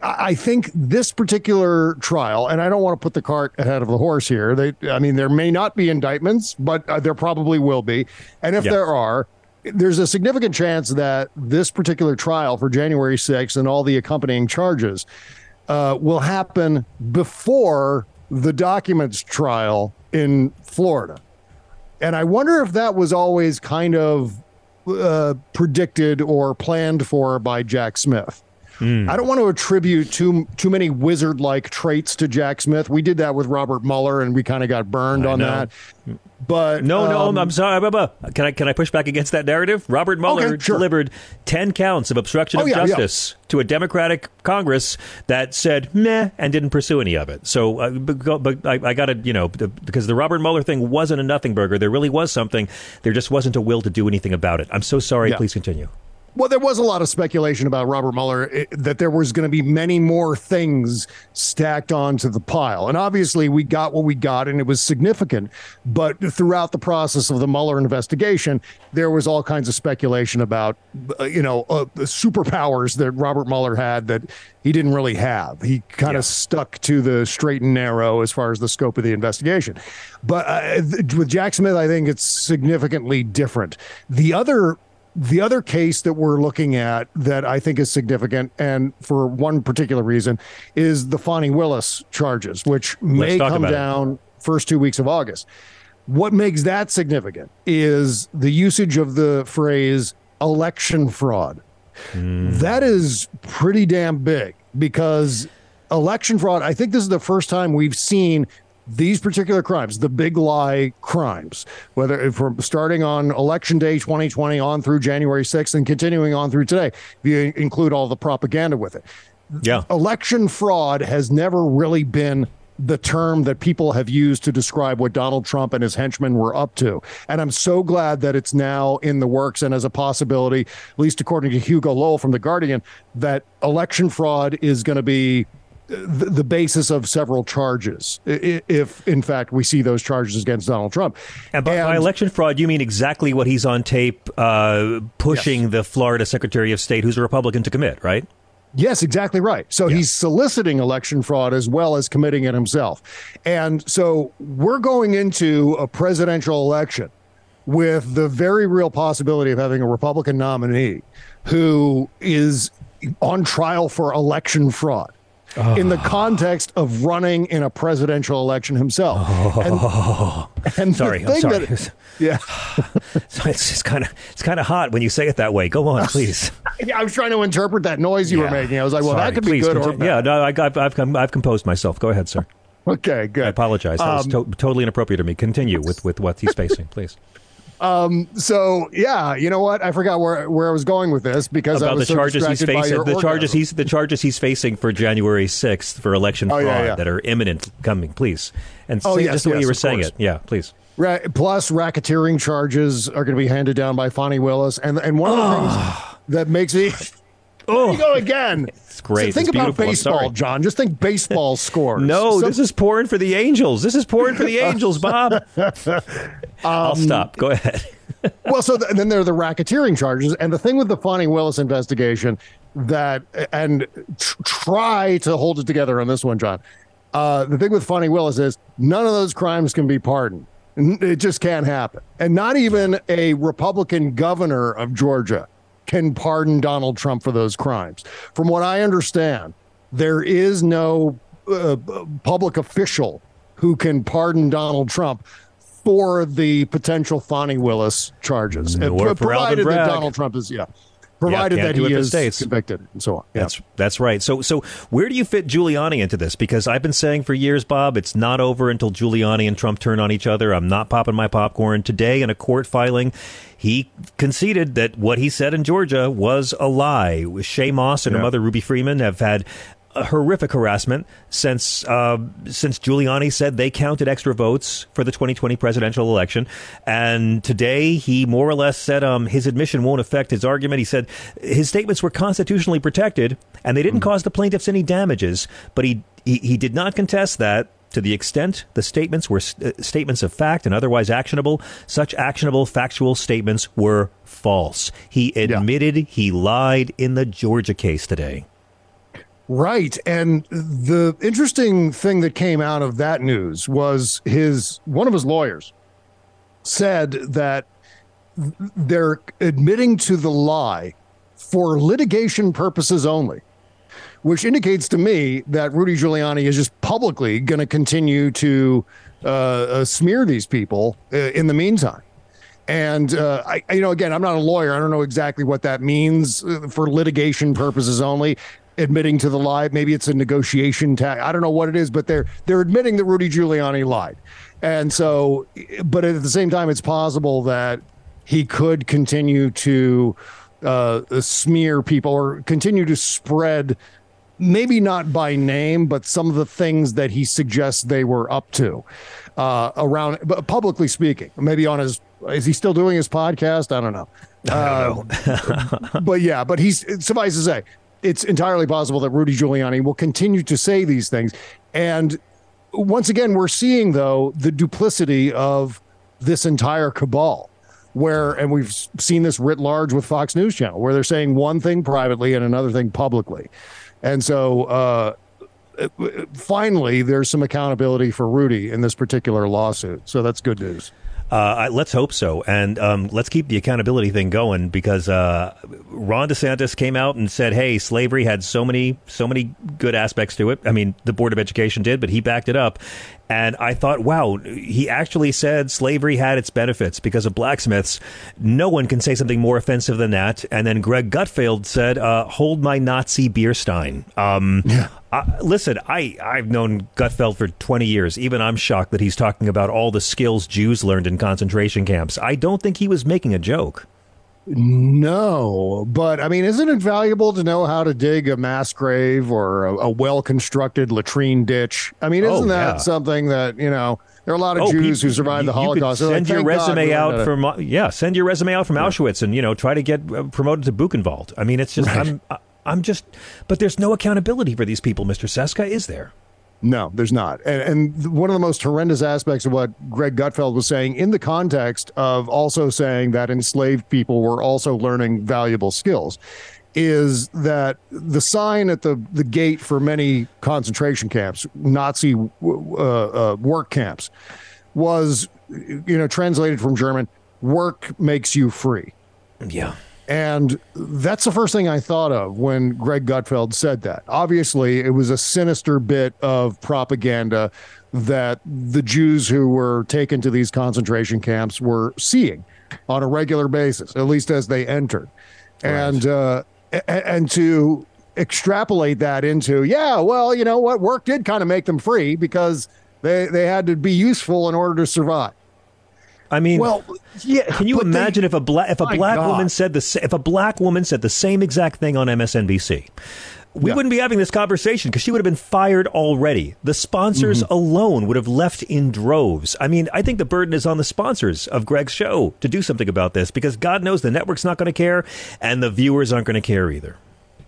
I think this particular trial, and I don't want to put the cart ahead of the horse here. They, I mean, there may not be indictments, but uh, there probably will be. And if there are, there's a significant chance that this particular trial for January 6th and all the accompanying charges uh, will happen before the documents trial in Florida. And I wonder if that was always kind of uh, predicted or planned for by Jack Smith. Hmm. I don't want to attribute too too many wizard like traits to Jack Smith. We did that with Robert Mueller, and we kind of got burned I on know. that. But No, no, um, I'm sorry. Can I can I push back against that narrative? Robert Mueller Okay, sure. delivered ten counts of obstruction Oh, of yeah, yeah. justice to a Democratic Congress that said meh and didn't pursue any of it. So, uh, but, but I, I got to you know because the Robert Mueller thing wasn't a nothing burger. There really was something. There just wasn't a will to do anything about it. I'm so sorry. Yeah. Please continue. Well, there was a lot of speculation about Robert Mueller eh, that there was going to be many more things stacked onto the pile. And obviously, we got what we got, and it was significant. But throughout the process of the Mueller investigation, there was all kinds of speculation about, uh, you know, uh, the superpowers that Robert Mueller had that he didn't really have. He kind of stuck to the straight and narrow as far as the scope of the investigation. But uh, th- with Jack Smith, I think it's significantly different. The other the other case that we're looking at that I think is significant, and for one particular reason, is the Fani Willis charges, which may come about it. down first two weeks of August. What makes that significant is the usage of the phrase election fraud. Hmm. That is pretty damn big because election fraud, I think this is the first time we've seen these particular crimes, the big lie crimes, whether from starting on election day 2020 on through January 6th and continuing on through today, if you include all the propaganda with it. Yeah. Election fraud has never really been the term that people have used to describe what Donald Trump and his henchmen were up to. And I'm so glad that it's now in the works and as a possibility, at least according to Hugo Lowell from The Guardian, that election fraud is going to be the, the basis of several charges if in fact we see those charges against Donald Trump. And by, by election fraud, you mean exactly what he's on tape uh, pushing the Florida Secretary of State, who's a Republican, to commit, right? Yes, exactly right. So he's soliciting election fraud as well as committing it himself. And so we're going into a presidential election with the very real possibility of having a Republican nominee who is on trial for election fraud. In the context of running in a presidential election himself. Oh. And, and sorry, I'm sorry. that- yeah. So it's just kind of it's kind of hot when you say it that way. Go on, please. I was trying to interpret that noise you were making. I was like, well, Sorry, that could be good or bad. Yeah, no, I, I've, I've, I've composed myself. Go ahead, sir. Okay, good. I apologize. That was Um, to- totally inappropriate of me. Continue with, with what he's facing, please. Um. So yeah, you know what? I forgot where where I was going with this because I About the so charges he's facing, the charges he's the charges he's facing for January sixth for election Oh, fraud yeah, yeah. that are imminent coming. Please, and Oh, yes, just the way yes, you were saying course. it. Yeah, please. Ra- plus, racketeering charges are going to be handed down by Fani Willis, and and one of the things that makes me. There you go again. It's great. So think It's about baseball. John. Just think baseball scores. No, So- this is pouring for the Angels. This is pouring for the Angels, Bob. I'll Um, stop. Go ahead. well, so th- then there are the racketeering charges, and the thing with the Fani Willis investigation that, and tr- try to hold it together on this one, John. Uh, the thing with Fani Willis is none of those crimes can be pardoned. It just can't happen, and not even a Republican governor of Georgia can pardon Donald Trump for those crimes. From what I understand, there is no uh, public official who can pardon Donald Trump for the potential Fani Willis charges, Nor Uh, provided that Donald Trump is yeah, provided can't that he is states. convicted and so on. Yeah. That's that's right. So so where do you fit Giuliani into this? Because I've been saying for years, Bob, it's not over until Giuliani and Trump turn on each other. I'm not popping my popcorn. Today in a court filing, he conceded that what he said in Georgia was a lie. Shaye Moss and her mother Ruby Freeman have had horrific harassment since uh, since Giuliani said they counted extra votes for the 2020 presidential election, and today he more or less said um, his admission won't affect his argument. He said his statements were constitutionally protected and they didn't cause the plaintiffs any damages, but he he, he did not contest that. To the extent the statements were uh, statements of fact and otherwise actionable, such actionable factual statements were false. He admitted he lied in the Georgia case today. Right. And the interesting thing that came out of that news was his one of his lawyers said that they're admitting to the lie for litigation purposes only, which indicates to me that Rudy Giuliani is just publicly going to continue to uh, uh, smear these people uh, in the meantime. And uh, I, you know, again, I'm not a lawyer. I don't know exactly what that means uh, for litigation purposes only. Admitting to the lie, maybe it's a negotiation tag. I don't know what it is, but they're they're admitting that Rudy Giuliani lied, and so, but at the same time, it's possible that he could continue to uh, smear people or continue to spread, maybe not by name, but some of the things that he suggests they were up to uh, around, but publicly speaking, maybe on his. Is he still doing his podcast? I don't know. Uh, but yeah, but he's suffice to say, it's entirely possible that Rudy Giuliani will continue to say these things. And once again, we're seeing though the duplicity of this entire cabal. Where, and we've seen this writ large with Fox News Channel, where they're saying one thing privately and another thing publicly. And so, uh, finally, there's some accountability for Rudy in this particular lawsuit. So that's good news. Uh, let's hope so, and um, let's keep the accountability thing going because uh, Ron DeSantis came out and said, "Hey, slavery had so many, so many good aspects to it." I mean, the Board of Education did, but he backed it up, and I thought, "Wow, he actually said slavery had its benefits because of blacksmiths." No one can say something more offensive than that. And then Greg Gutfeld said, uh, "Hold my Nazi beer stein." Um, uh, listen, I, I've known Gutfeld for 20 years. Even I'm shocked that he's talking about all the skills Jews learned in concentration camps. I don't think he was making a joke. No, but I mean, isn't it valuable to know how to dig a mass grave or a, a well constructed latrine ditch? I mean, Oh, isn't that yeah. something that, you know, there are a lot of Oh, Jews people- who survived the you- you could Holocaust. They're like, Send your "Thank God resume out from yeah. Send your resume out from Auschwitz, and you know try to get uh, promoted to Buchenwald. I mean, it's just I'm I'm just, but there's no accountability for these people, Mister Cesca, is there? No, there's not. And, and one of the most horrendous aspects of what Greg Gutfeld was saying, in the context of also saying that enslaved people were also learning valuable skills, is that the sign at the, the gate for many concentration camps, Nazi uh, uh, work camps, was, you know, translated from German, work makes you free. Yeah. And that's the first thing I thought of when Greg Gutfeld said that. Obviously, it was a sinister bit of propaganda that the Jews who were taken to these concentration camps were seeing on a regular basis, at least as they entered. And uh, and to extrapolate that into, yeah, well, you know what, work did kind of make them free because they they had to be useful in order to survive. I mean, well, yeah. Can you but they- imagine if a black if a black God. woman said the if a black woman said the same exact thing on MSNBC? We wouldn't be having this conversation because she would have been fired already. The sponsors Mm-hmm. alone would have left in droves. I mean, I think the burden is on the sponsors of Greg's show to do something about this because God knows the network's not going to care and the viewers aren't going to care either.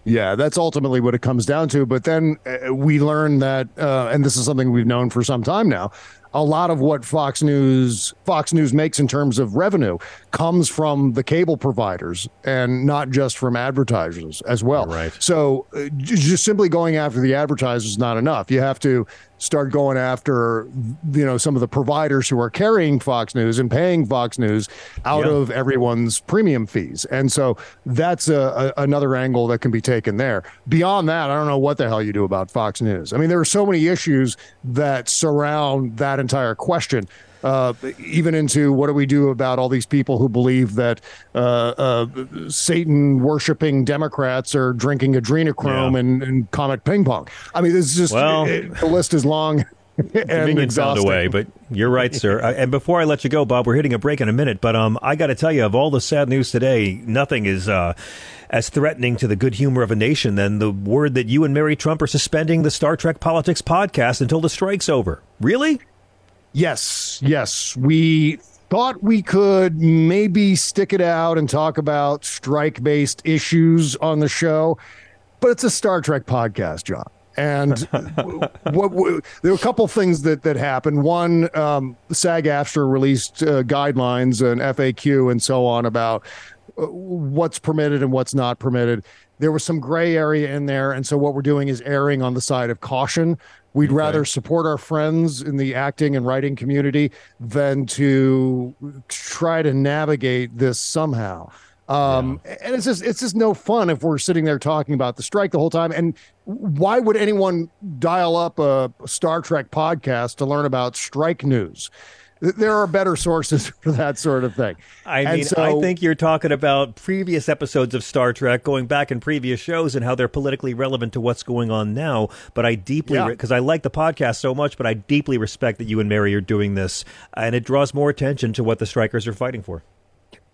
Yeah, that's ultimately what it comes down to. But then uh, we learn that, uh, and this is something we've known for some time now. A lot of what Fox News Fox News makes in terms of revenue comes from the cable providers and not just from advertisers as well. Right. So uh, just simply going after the advertisers is not enough. You have to start going after you know some of the providers who are carrying Fox News and paying Fox News out Yeah. of everyone's premium fees. And so that's a, a, another angle that can be taken there. Beyond that, I don't know what the hell you do about Fox News. I mean, there are so many issues that surround that entire question. Uh, even into what do we do about all these people who believe that uh, uh, Satan worshiping Democrats are drinking adrenochrome and, and Comet Ping Pong? I mean, this is just Well- it- the list is long and Convenient found exhausting. a way, but you're right, sir. And before I let you go, Bob, we're hitting a break in a minute, but um, I got to tell you, of all the sad news today, nothing is uh, as threatening to the good humor of a nation than the word that you and Mary Trump are suspending the Star Trek Politics podcast until the strike's over. Really? Yes, yes. We thought we could maybe stick it out and talk about strike based issues on the show, but it's a Star Trek podcast, John. And what, what there were a couple things that that happened. One, um, SAG AFTRA released uh, guidelines and FAQ and so on about uh, what's permitted and what's not permitted. There was some gray area in there, and so what we're doing is erring on the side of caution. We'd rather support our friends in the acting and writing community than to try to navigate this somehow. Um, and it's just it's just no fun if we're sitting there talking about the strike the whole time. And why would anyone dial up a Star Trek podcast to learn about strike news? There are better sources for that sort of thing. I And mean, so- I think you're talking about previous episodes of Star Trek, going back in previous shows, and how they're politically relevant to what's going on now. But I deeply, Yeah. because I like the podcast so much, but I deeply respect that you and Mary are doing this, and it draws more attention to what the strikers are fighting for.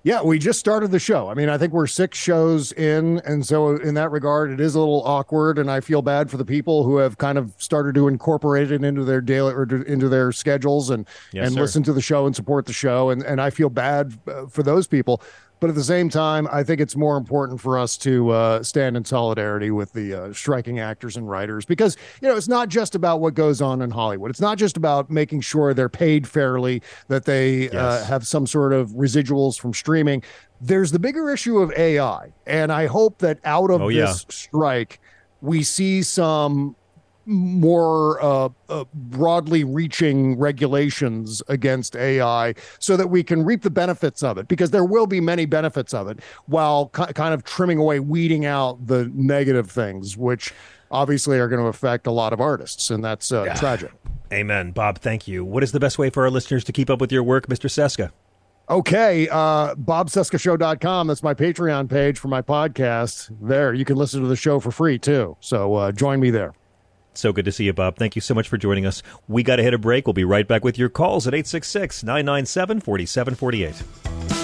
Yeah, we just started the show. I mean, I think we're six shows in. And so, in that regard, it is a little awkward. And I feel bad for the people who have kind of started to incorporate it into their daily or into their schedules and, Yes, and sir. listen to the show and support the show. And, and I feel bad uh, for those people. But at the same time, I think it's more important for us to uh, stand in solidarity with the uh, striking actors and writers because, you know, it's not just about what goes on in Hollywood. It's not just about making sure they're paid fairly, that they uh, have some sort of residuals from streaming. There's the bigger issue of AI. And I hope that out of Oh, this yeah. strike, we see some more uh, uh, broadly reaching regulations against AI so that we can reap the benefits of it because there will be many benefits of it while ki- kind of trimming away, weeding out the negative things, which obviously are going to affect a lot of artists. And that's uh, tragic. Amen. Bob, thank you. What is the best way for our listeners to keep up with your work, Mr. Cesca? Okay, uh, bobcescashow.com. That's my Patreon page for my podcast. There, you can listen to the show for free too. So uh, join me there. So good to see you, Bob. Thank you so much for joining us. We got to hit a break. We'll be right back with your calls at 866 997 4748.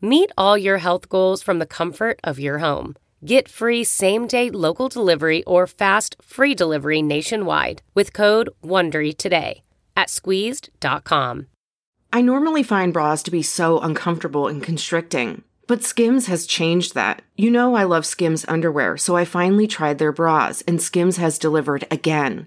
Meet all your health goals from the comfort of your home. Get free same day local delivery or fast free delivery nationwide with code WONDERY today at squeezed.com. I normally find bras to be so uncomfortable and constricting. But Skims has changed that. You know, I love Skims underwear, so I finally tried their bras, and Skims has delivered again.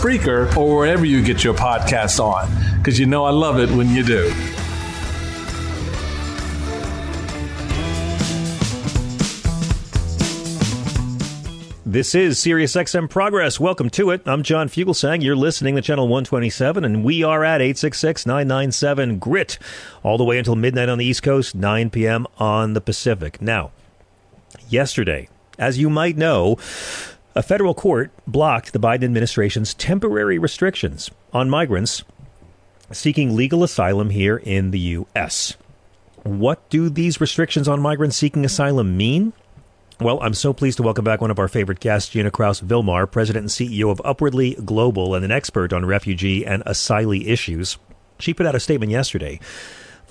Spreaker, or wherever you get your podcasts on, because you know I love it when you do. This is SiriusXM Progress. Welcome to it. I'm John Fugelsang. You're listening to Channel 127, and we are at 866-997 GRIT, all the way until midnight on the East Coast, 9 p.m. on the Pacific. Now, yesterday, as you might know, a federal court blocked the Biden administration's temporary restrictions on migrants seeking legal asylum here in the U.S. What do these restrictions on migrants seeking asylum mean? Well, I'm so pleased to welcome back one of our favorite guests, Jina Krause-Vilmar, President and CEO of Upwardly Global and an expert on refugee and asylee issues. She put out a statement yesterday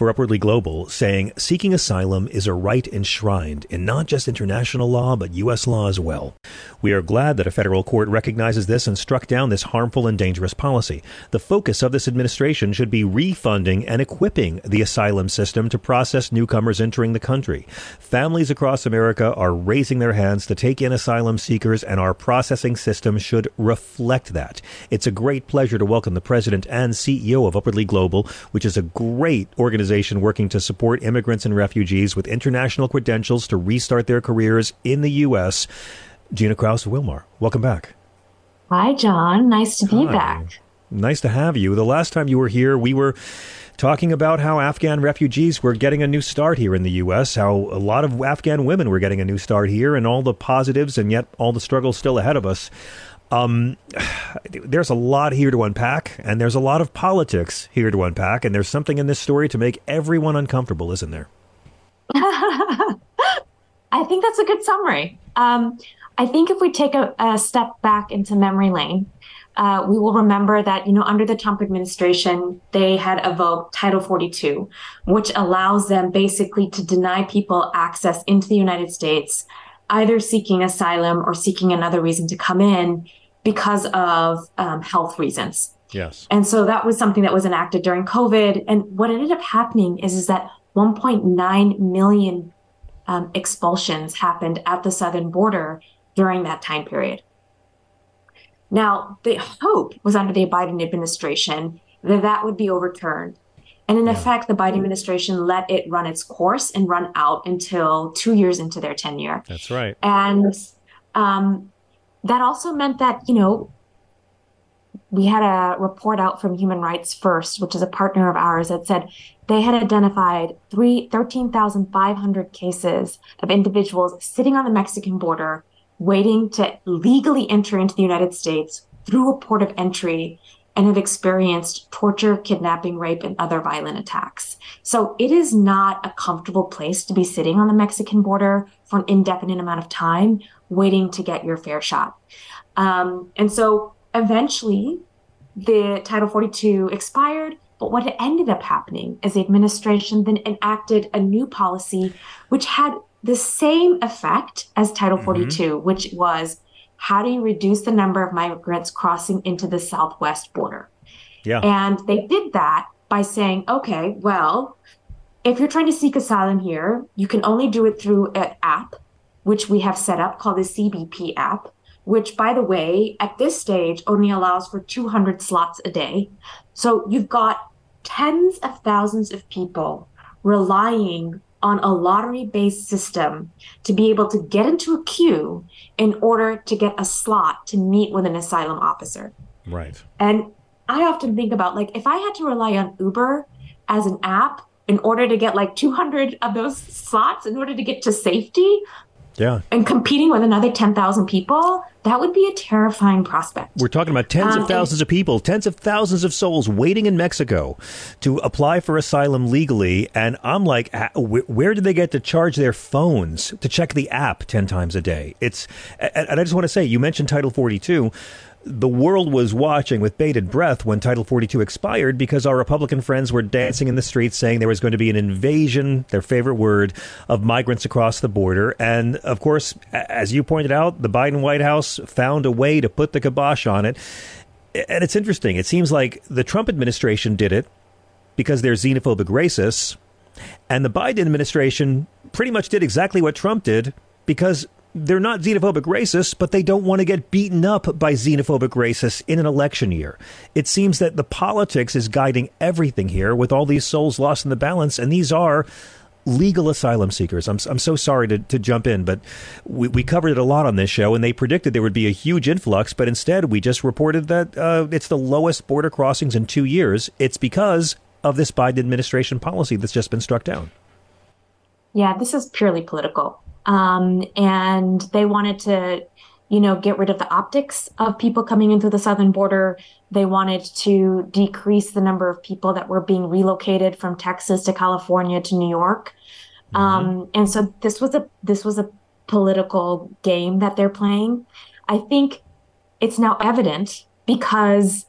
for Upwardly Global saying seeking asylum is a right enshrined in not just international law, but U.S. law as well. We are glad that a federal court recognizes this and struck down this harmful and dangerous policy. The focus of this administration should be refunding and equipping the asylum system to process newcomers entering the country. Families across America are raising their hands to take in asylum seekers, and our processing system should reflect that. It's a great pleasure to welcome the president and CEO of Upwardly Global, which is a great organization working to support immigrants and refugees with international credentials to restart their careers in the U.S. Jina Krause-Vilmar, welcome back. Hi, John. Nice to be Hi. back. Nice to have you. The last time you were here, we were talking about how Afghan refugees were getting a new start here in the U.S., how a lot of Afghan women were getting a new start here, and all the positives, and yet all the struggles still ahead of us. Um, there's a lot here to unpack, and there's a lot of politics here to unpack, and there's something in this story to make everyone uncomfortable, isn't there? I think that's a good summary. Um, I think if we take a, a step back into memory lane, uh, we will remember that, you know, under the Trump administration, they had evoked Title 42, which allows them basically to deny people access into the United States, either seeking asylum or seeking another reason to come in because of um, health reasons. Yes. And so that was something that was enacted during COVID. And what ended up happening is, is that 1.9 million um, expulsions happened at the southern border during that time period. Now, the hope was under the Biden administration that that would be overturned. And in effect, the Biden administration let it run its course and run out until two years into their tenure. That's right. And um, that also meant that, you know, we had a report out from Human Rights First, which is a partner of ours, that said they had identified three, 13,500 cases of individuals sitting on the Mexican border waiting to legally enter into the United States through a port of entry and have experienced torture, kidnapping, rape, and other violent attacks. So it is not a comfortable place to be sitting on the Mexican border for an indefinite amount of time waiting to get your fair shot. Um, and so eventually the Title 42 expired. But what ended up happening is the administration then enacted a new policy which had the same effect as Title 42, which was how do you reduce the number of migrants crossing into the southwest border? Yeah. And they did that by saying, okay, well, if you're trying to seek asylum here, you can only do it through an app, which we have set up called the CBP app, which, by the way, at this stage only allows for 200 slots a day. So you've got tens of thousands of people relying on a lottery based system to be able to get into a queue in order to get a slot to meet with an asylum officer. Right. And I often think about like if I had to rely on Uber as an app in order to get like 200 of those slots in order to get to safety Yeah. and competing with another 10,000 people, that would be a terrifying prospect. We're talking about tens Um, of thousands of people, tens of thousands of souls waiting in Mexico to apply for asylum legally. And I'm like, where do they get to charge their phones to check the app 10 times a day? It's, and and I just want to say, you mentioned Title 42. The world was watching with bated breath when Title 42 expired because our Republican friends were dancing in the streets saying there was going to be an invasion, their favorite word, of migrants across the border. And of course, as you pointed out, the Biden White House found a way to put the kibosh on it. And it's interesting. It seems like the Trump administration did it because they're xenophobic racists, and the Biden administration pretty much did exactly what Trump did because they're not xenophobic racists, but they don't want to get beaten up by xenophobic racists in an election year. It seems that the politics is guiding everything here with all these souls lost in the balance, and these are legal asylum seekers. I'm, I'm so sorry to, to jump in, but we, we covered it a lot on this show, and they predicted there would be a huge influx, but instead we just reported that uh, it's the lowest border crossings in two years. It's because of this Biden administration policy that's just been struck down. Yeah, this is purely political. Um, and they wanted to, you know, get rid of the optics of people coming into the southern border. They wanted to decrease the number of people that were being relocated from Texas to California to New York. Um, and so this was a this was a political game that they're playing. I think it's now evident because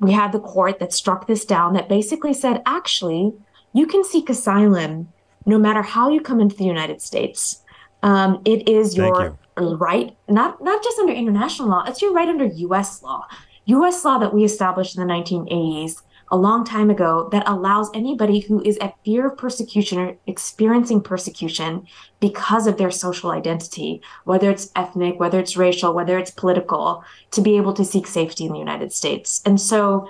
we had the court that struck this down that basically said actually you can seek asylum no matter how you come into the United States. Um, it is your right, not not just under international law, it's your right under U.S. law. U.S. law that we established in the 1980s, a long time ago, that allows anybody who is at fear of persecution or experiencing persecution because of their social identity, whether it's ethnic, whether it's racial, whether it's political, to be able to seek safety in the United States. And so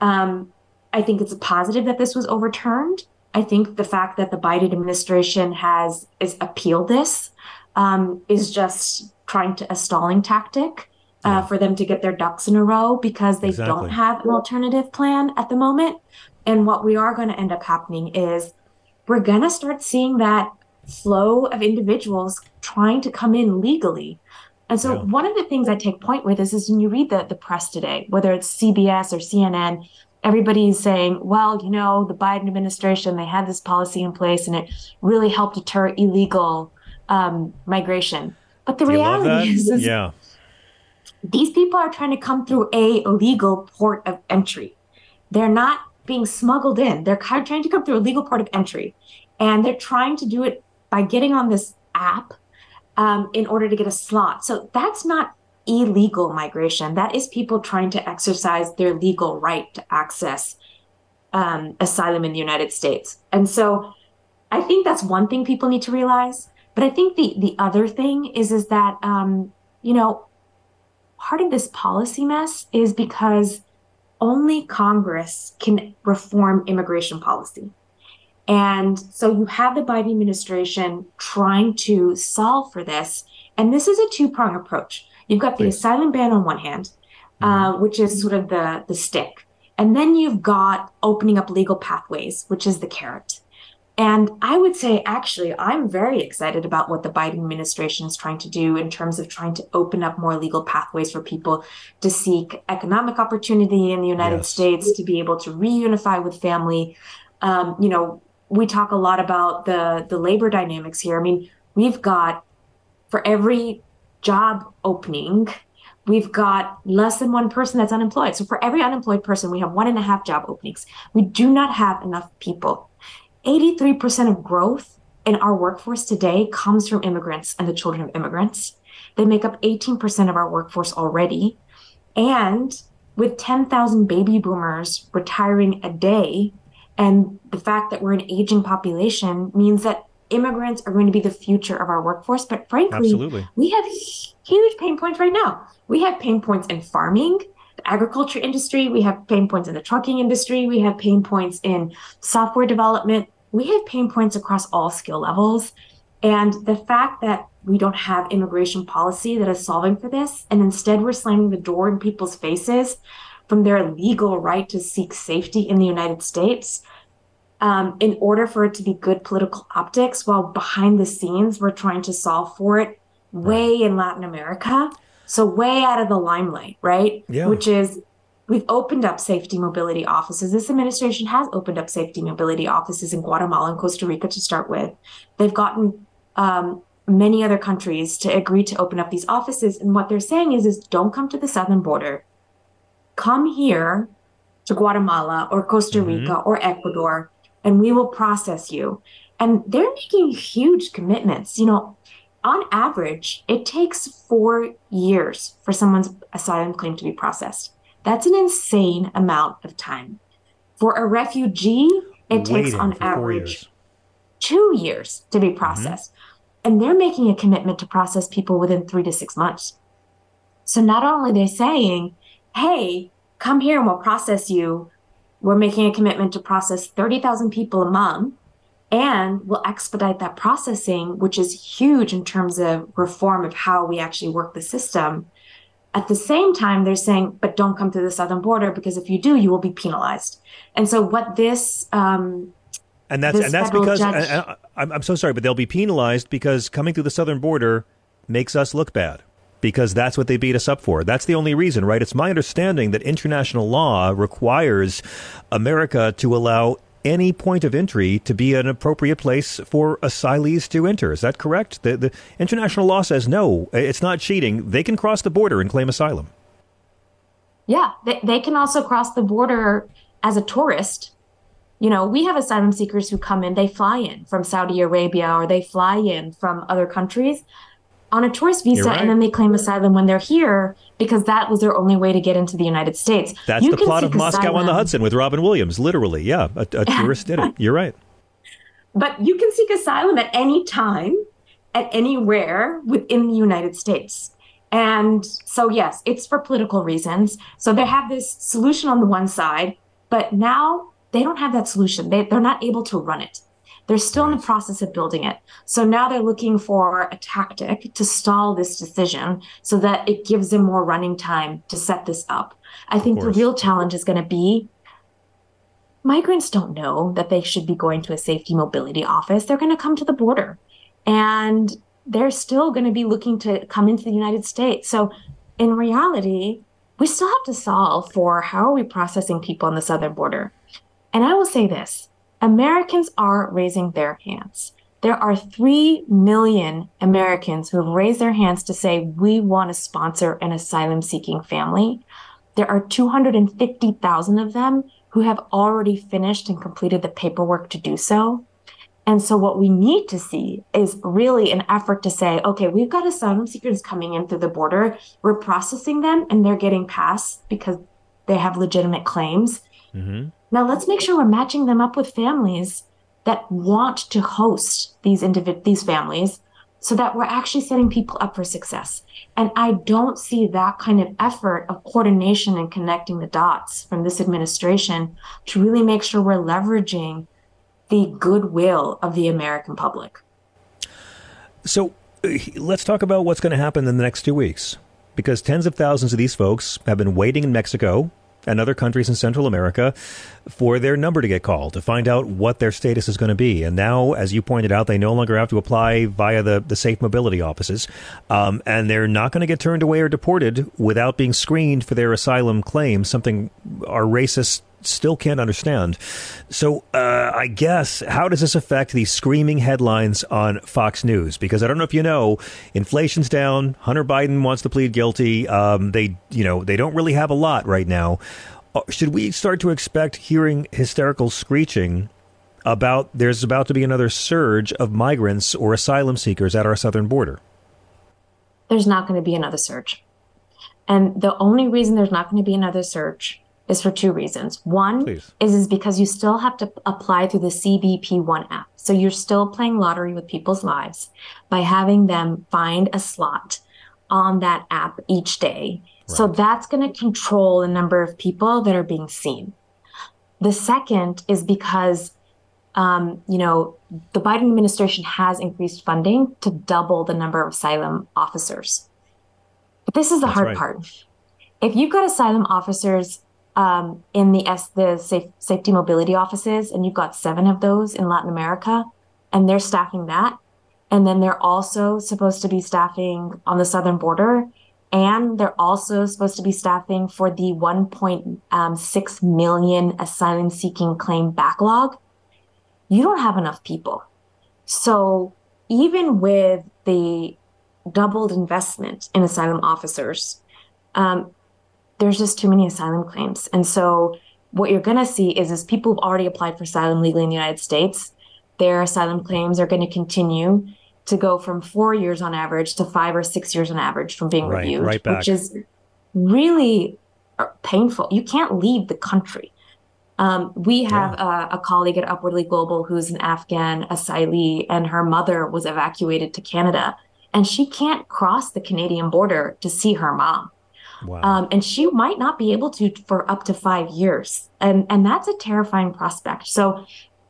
um, I think it's a positive that this was overturned. I think the fact that the Biden administration has is appealed this um, is just trying to a stalling tactic uh, for them to get their ducks in a row because they Exactly. don't have an alternative plan at the moment. And what we are going to end up happening is we're going to start seeing that flow of individuals trying to come in legally. And so Yeah. one of the things I take point with is, is when you read the, the press today, whether it's CBS or CNN, everybody's saying, well, you know, the Biden administration, they had this policy in place and it really helped deter illegal um, migration. But the you reality is, is yeah. these people are trying to come through a legal port of entry. They're not being smuggled in. They're kind of trying to come through a legal port of entry. And they're trying to do it by getting on this app um, in order to get a slot. So that's not illegal migration. That is people trying to exercise their legal right to access um, asylum in the United States. And so I think that's one thing people need to realize. But I think the the other thing is is that um, you know part of this policy mess is because only Congress can reform immigration policy. And so you have the Biden administration trying to solve for this. And this is a two prong approach. You've got the asylum ban on one hand, uh, which is sort of the, the stick. And then you've got opening up legal pathways, which is the carrot. And I would say, actually, I'm very excited about what the Biden administration is trying to do in terms of trying to open up more legal pathways for people to seek economic opportunity in the United Yes. States, to be able to reunify with family. Um, you know, we talk a lot about the the labor dynamics here. I mean, we've got for every job opening, we've got less than one person that's unemployed. So for every unemployed person, we have one and a half job openings. We do not have enough people. 83% of growth in our workforce today comes from immigrants and the children of immigrants. They make up 18% of our workforce already. And with 10,000 baby boomers retiring a day, and the fact that we're an aging population means that immigrants are going to be the future of our workforce. But frankly, Absolutely. we have huge pain points right now. We have pain points in farming, the agriculture industry, we have pain points in the trucking industry, we have pain points in software development, we have pain points across all skill levels. And the fact that we don't have immigration policy that is solving for this, and instead we're slamming the door in people's faces from their legal right to seek safety in the United States. Um, in order for it to be good political optics, while behind the scenes we're trying to solve for it way in Latin America, so way out of the limelight, right? Yeah. Which is we've opened up safety mobility offices. This administration has opened up safety mobility offices in Guatemala and Costa Rica to start with. They've gotten um, many other countries to agree to open up these offices, and what they're saying is, is don't come to the southern border. Come here to Guatemala or Costa Rica or Ecuador, and we will process you. And they're making huge commitments. You know, on average, it takes four years for someone's asylum claim to be processed. That's an insane amount of time. For a refugee, it takes on average years. two years to be processed. And they're making a commitment to process people within three to six months. So not only are they saying, hey, come here and we'll process you, we're making a commitment to process 30,000 people a month and we'll expedite that processing, which is huge in terms of reform of how we actually work the system. At the same time, they're saying, but don't come through the southern border because if you do, you will be penalized. And so, what this um, And that's This and that's because judge- I'm, I'm so sorry, but they'll be penalized because coming through the southern border makes us look bad. Because that's what they beat us up for. That's the only reason, right? It's my understanding that international law requires America to allow any point of entry to be an appropriate place for asylees to enter. Is that correct? The, the international law says no, it's not cheating. They can cross the border and claim asylum. Yeah, they, they can also cross the border as a tourist. You know, we have asylum seekers who come in, they fly in from Saudi Arabia or they fly in from other countries on a tourist visa right. and then they claim asylum when they're here because that was their only way to get into the United States. That's You the plot of Moscow on the Hudson with Robin Williams. Literally, yeah, a, a tourist did it. You're right. But you can seek asylum at any time, at anywhere within the United States. And so, yes, it's for political reasons. So they have this solution on the one side, but now they don't have that solution. They, they're not able to run it. They're still in the process of building it. So now they're looking for a tactic to stall this decision so that it gives them more running time to set this up. I think the real challenge is going to be migrants don't know that they should be going to a safety mobility office. They're going to come to the border and they're still going to be looking to come into the United States. So, in reality, we still have to solve for how are we processing people on the southern border. And I will say this Americans are raising their hands. There are 3 million Americans who have raised their hands to say, we want to sponsor an asylum seeking family. There are 250,000 of them who have already finished and completed the paperwork to do so. And so, what we need to see is really an effort to say, okay, we've got asylum seekers coming in through the border. We're processing them and they're getting passed because they have legitimate claims. Mm-hmm. Now, let's make sure we're matching them up with families that want to host these individ- these families so that we're actually setting people up for success. And I don't see that kind of effort of coordination and connecting the dots from this administration to really make sure we're leveraging the goodwill of the American public. So let's talk about what's going to happen in the next two weeks. Because tens of thousands of these folks have been waiting in Mexico and other countries in Central America for their number to get called to find out what their status is going to be. And now, as you pointed out, they no longer have to apply via the, the safe mobility offices. Um, and they're not going to get turned away or deported without being screened for their asylum claim, something our racists still can't understand. So, uh, I guess, how does this affect these screaming headlines on Fox News? Because I don't know if you know, inflation's down. Hunter Biden wants to plead guilty. Um, they, you know, they don't really have a lot right now. Uh, Should we start to expect hearing hysterical screeching about there's about to be another surge of migrants or asylum seekers at our southern border? There's not going to be another surge. And the only reason there's not going to be another surge is for two reasons. One Please. is is because you still have to apply through the CBP1 app. So you're still playing lottery with people's lives by having them find a slot on that app each day. So that's going to control the number of people that are being seen. The second is because um, you know, the Biden administration has increased funding to double the number of asylum officers. But this is the That's hard right. part. If you've got asylum officers um, in the S, the safe, safety mobility offices, and you've got seven of those in Latin America, and they're staffing that, and then they're also supposed to be staffing on the southern border, and they're also supposed to be staffing for the 1.6 million asylum seeking claim backlog you don't have enough people. So even with the doubled investment in asylum officers, um, there's just too many asylum claims. And so what you're going to see is, is people who've already applied for asylum legally in the United States, their asylum claims are going to continue to go from four years on average to five or six years on average from being Right, reviewed, right which is really uh, painful. You can't leave the country. Um, we have a, a colleague at Upwardly Global who's an Afghan asylee, and her mother was evacuated to Canada, and she can't cross the Canadian border to see her mom. Um, and she might not be able to for up to five years, and and that's a terrifying prospect. So,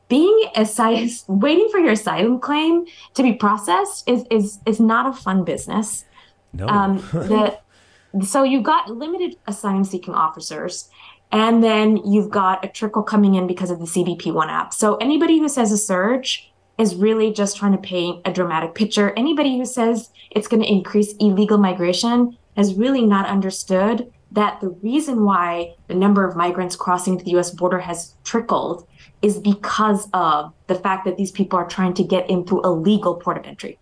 being asylum, waiting for your asylum claim to be processed is is is not a fun business. No. Um, the so you've got limited asylum seeking officers, and then you've got a trickle coming in because of the CBP One app. So anybody who says a surge is really just trying to paint a dramatic picture. Anybody who says it's going to increase illegal migration has really not understood that the reason why the number of migrants crossing the US border has trickled is because of the fact that these people are trying to get in through a legal port of entry.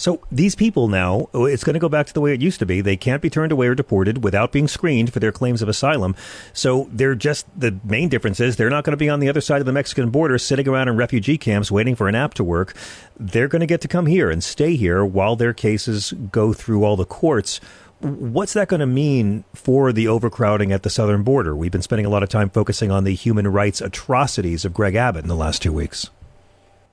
So these people now, oh, it's going to go back to the way it used to be. They can't be turned away or deported without being screened for their claims of asylum. So they're just the main difference is they're not going to be on the other side of the Mexican border sitting around in refugee camps waiting for an app to work. They're going to get to come here and stay here while their cases go through all the courts. What's that going to mean for the overcrowding at the southern border? We've been spending a lot of time focusing on the human rights atrocities of Greg Abbott in the last two weeks.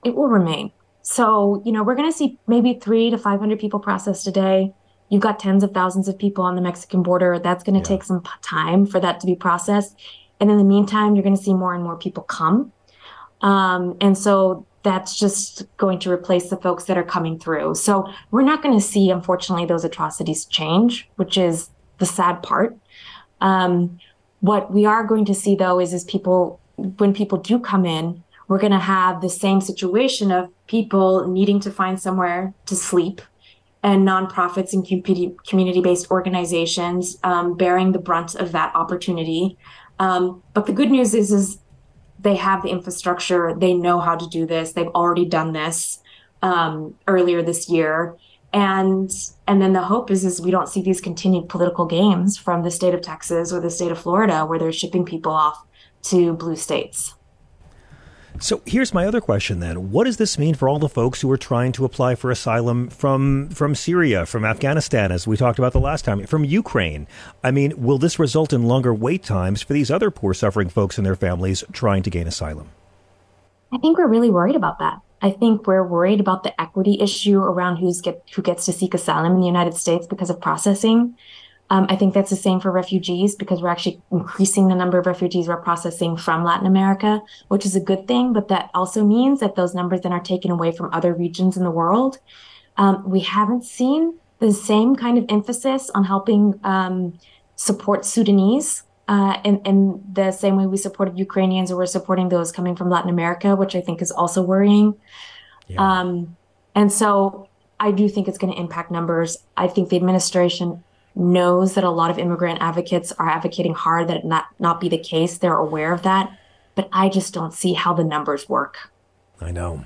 it will remain. So, you know, we're going to see maybe three to 500 people processed a day. You've got tens of thousands of people on the Mexican border. That's going to take some time for that to be processed. And in the meantime, you're going to see more and more people come. Um, and so that's just going to replace the folks that are coming through. So we're not going to see, unfortunately, those atrocities change, which is the sad part. Um, what we are going to see, though, is is people when people do come in, we're going to have the same situation of people needing to find somewhere to sleep and nonprofits and community based organizations um, bearing the brunt of that opportunity. Um, but the good news is, is they have the infrastructure. They know how to do this. They've already done this um, earlier this year. And and then the hope is is we don't see these continued political games from the state of Texas or the state of Florida where they're shipping people off to blue states. So here's my other question then. What does this mean for all the folks who are trying to apply for asylum from from Syria, from Afghanistan as we talked about the last time, from Ukraine? I mean, will this result in longer wait times for these other poor suffering folks and their families trying to gain asylum? I think we're really worried about that. I think we're worried about the equity issue around who's get who gets to seek asylum in the United States because of processing. Um, I think that's the same for refugees because we're actually increasing the number of refugees we're processing from Latin America, which is a good thing. But that also means that those numbers then are taken away from other regions in the world. Um, we haven't seen the same kind of emphasis on helping um, support Sudanese uh, in, in the same way we supported Ukrainians or we're supporting those coming from Latin America, which I think is also worrying. Um, and so I do think it's going to impact numbers. I think the administration knows that a lot of immigrant advocates are advocating hard that it not not be the case. They're aware of that, but I just don't see how the numbers work. I know.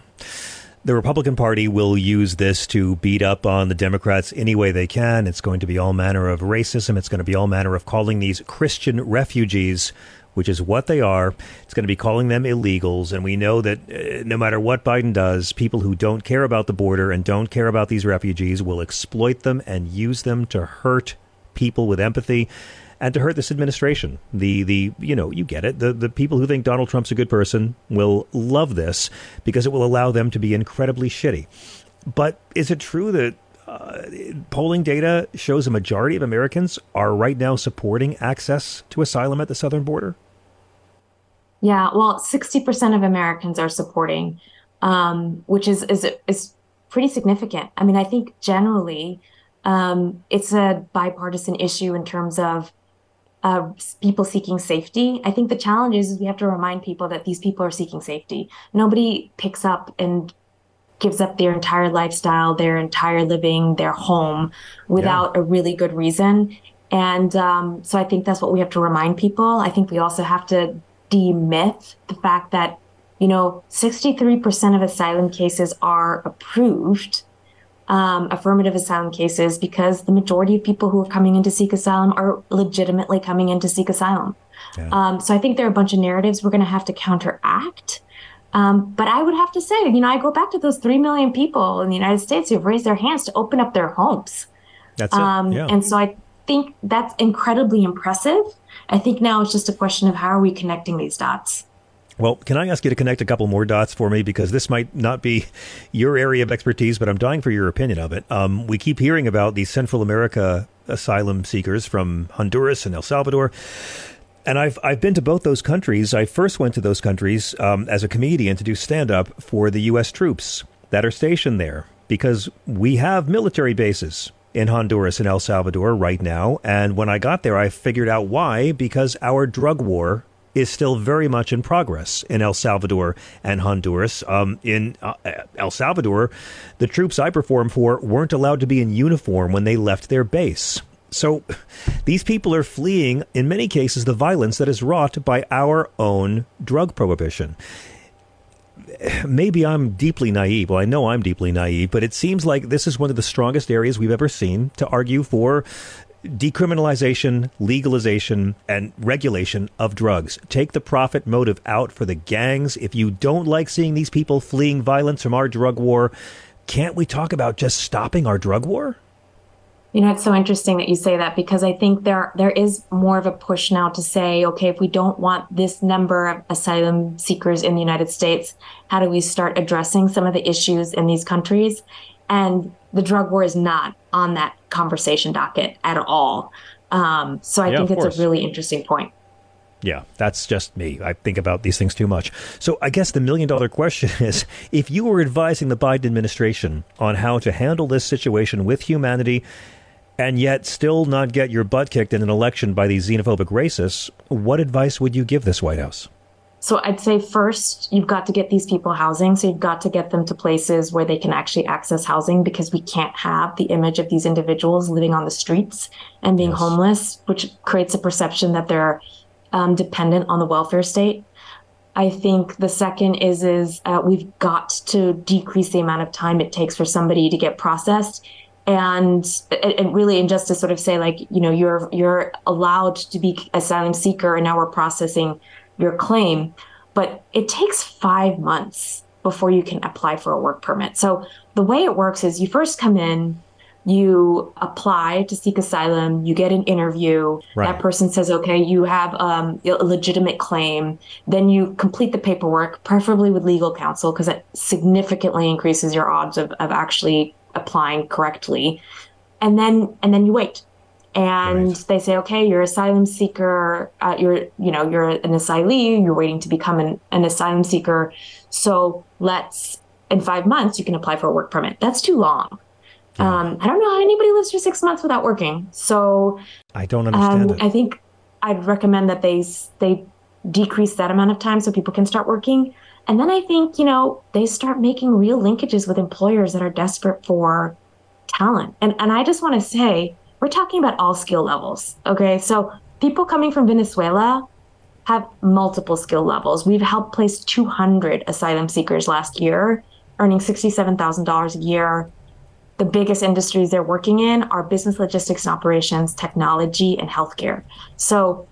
The Republican Party will use this to beat up on the Democrats any way they can. It's going to be all manner of racism. It's going to be all manner of calling these Christian refugees, which is what they are. It's going to be calling them illegals. And we know that uh, no matter what Biden does, people who don't care about the border and don't care about these refugees will exploit them and use them to hurt people with empathy and to hurt this administration. The the you know you get it. The the people who think Donald Trump's a good person will love this because it will allow them to be incredibly shitty. But is it true that uh, polling data shows a majority of Americans are right now supporting access to asylum at the southern border? Yeah, well, 60% of Americans are supporting, um, which is, is is pretty significant. I mean, I think generally um, it's a bipartisan issue in terms of uh, people seeking safety. I think the challenge is, is we have to remind people that these people are seeking safety. Nobody picks up and gives up their entire lifestyle, their entire living, their home without yeah. a really good reason. And um, so I think that's what we have to remind people. I think we also have to demyth the fact that, you know, 63% of asylum cases are approved um, affirmative asylum cases because the majority of people who are coming in to seek asylum are legitimately coming in to seek asylum. Yeah. Um, so I think there are a bunch of narratives we're going to have to counteract. Um, but I would have to say, you know, I go back to those 3 million people in the United States who've raised their hands to open up their homes. That's it. Um, yeah. And so I think that's incredibly impressive. I think now it's just a question of how are we connecting these dots. Well, can I ask you to connect a couple more dots for me because this might not be your area of expertise, but I'm dying for your opinion of it. Um, we keep hearing about these Central America asylum seekers from Honduras and El Salvador. And I've I've been to both those countries. I first went to those countries um, as a comedian to do stand up for the U.S. troops that are stationed there because we have military bases in Honduras and El Salvador right now. And when I got there, I figured out why because our drug war is still very much in progress in El Salvador and Honduras. Um, in uh, El Salvador, the troops I performed for weren't allowed to be in uniform when they left their base. So these people are fleeing, in many cases, the violence that is wrought by our own drug prohibition. Maybe I'm deeply naive. Well, I know I'm deeply naive, but it seems like this is one of the strongest areas we've ever seen to argue for decriminalization, legalization, and regulation of drugs. Take the profit motive out for the gangs. If you don't like seeing these people fleeing violence from our drug war, can't we talk about just stopping our drug war? You know, it's so interesting that you say that because I think there there is more of a push now to say, okay, if we don't want this number of asylum seekers in the United States, how do we start addressing some of the issues in these countries? And the drug war is not on that conversation docket at all. Um, so I yeah, think it's course. a really interesting point. Yeah, that's just me. I think about these things too much. So I guess the million dollar question is if you were advising the Biden administration on how to handle this situation with humanity and yet still not get your butt kicked in an election by these xenophobic racists, what advice would you give this White House? So I'd say first, you've got to get these people housing. So you've got to get them to places where they can actually access housing because we can't have the image of these individuals living on the streets and being yes. homeless, which creates a perception that they're um, dependent on the welfare state. I think the second is is uh, we've got to decrease the amount of time it takes for somebody to get processed and, and really and just to sort of say like you know you're you're allowed to be asylum seeker and now we're processing your claim, but it takes five months before you can apply for a work permit. So the way it works is you first come in, you apply to seek asylum, you get an interview. Right. That person says, okay, you have um, a legitimate claim. Then you complete the paperwork, preferably with legal counsel, because it significantly increases your odds of, of actually applying correctly. And then and then you wait and right. they say, okay, you're asylum seeker, uh, you're, you know, you're an asylee, you're waiting to become an, an asylum seeker. So let's, in five months, you can apply for a work permit. That's too long. Yeah. Um, I don't know how anybody lives for six months without working. So I don't understand um, I think I'd recommend that they, they decrease that amount of time so people can start working. And then I think, you know, they start making real linkages with employers that are desperate for talent. And, and I just want to say, we're talking about all skill levels. Okay. So people coming from Venezuela have multiple skill levels. We've helped place 200 asylum seekers last year, earning $67,000 a year. The biggest industries they're working in are business logistics and operations, technology, and healthcare. So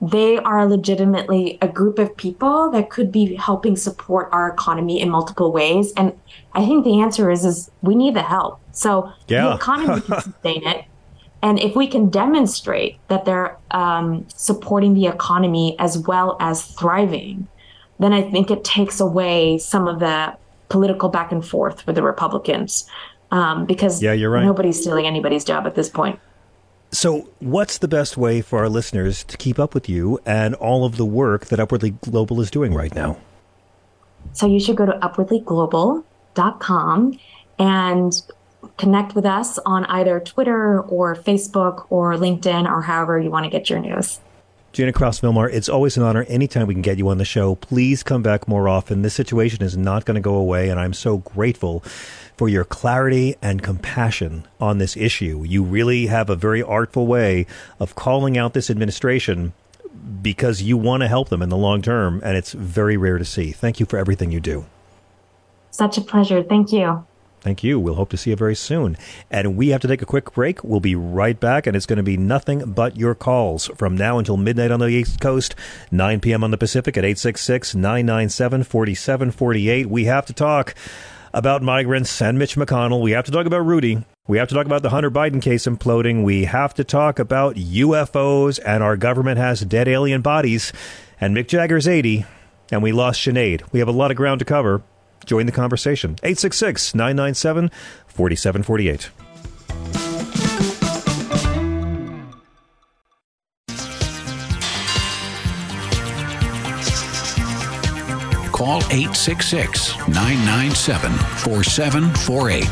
they are legitimately a group of people that could be helping support our economy in multiple ways. And I think the answer is is we need the help. So yeah. the economy can sustain it And if we can demonstrate that they're um, supporting the economy as well as thriving, then I think it takes away some of the political back and forth with the Republicans. Um, because Yeah, you're right. nobody's stealing anybody's job at this point. So, what's the best way for our listeners to keep up with you and all of the work that Upwardly Global is doing right now? So you should go to upwardlyglobal.com and connect with us on either Twitter or Facebook or LinkedIn or however you want to get your news. Jina Krause-Vilmar, it's always an honor anytime we can get you on the show. Please come back more often. This situation is not going to go away, and I'm so grateful for your clarity and compassion on this issue. You really have a very artful way of calling out this administration because you want to help them in the long term, and it's very rare to see. Thank you for everything you do. Such a pleasure. Thank you. Thank you. We'll hope to see you very soon. And we have to take a quick break. We'll be right back, and it's going to be nothing but your calls from now until midnight on the East Coast, 9 p.m. on the Pacific at 866 997 4748. We have to talk about migrants and Mitch McConnell. We have to talk about Rudy. We have to talk about the Hunter Biden case imploding. We have to talk about UFOs, and our government has dead alien bodies. And Mick Jagger's 80, and we lost Sinead. We have a lot of ground to cover. Join the conversation. 866 997 4748. Call 866 997 4748.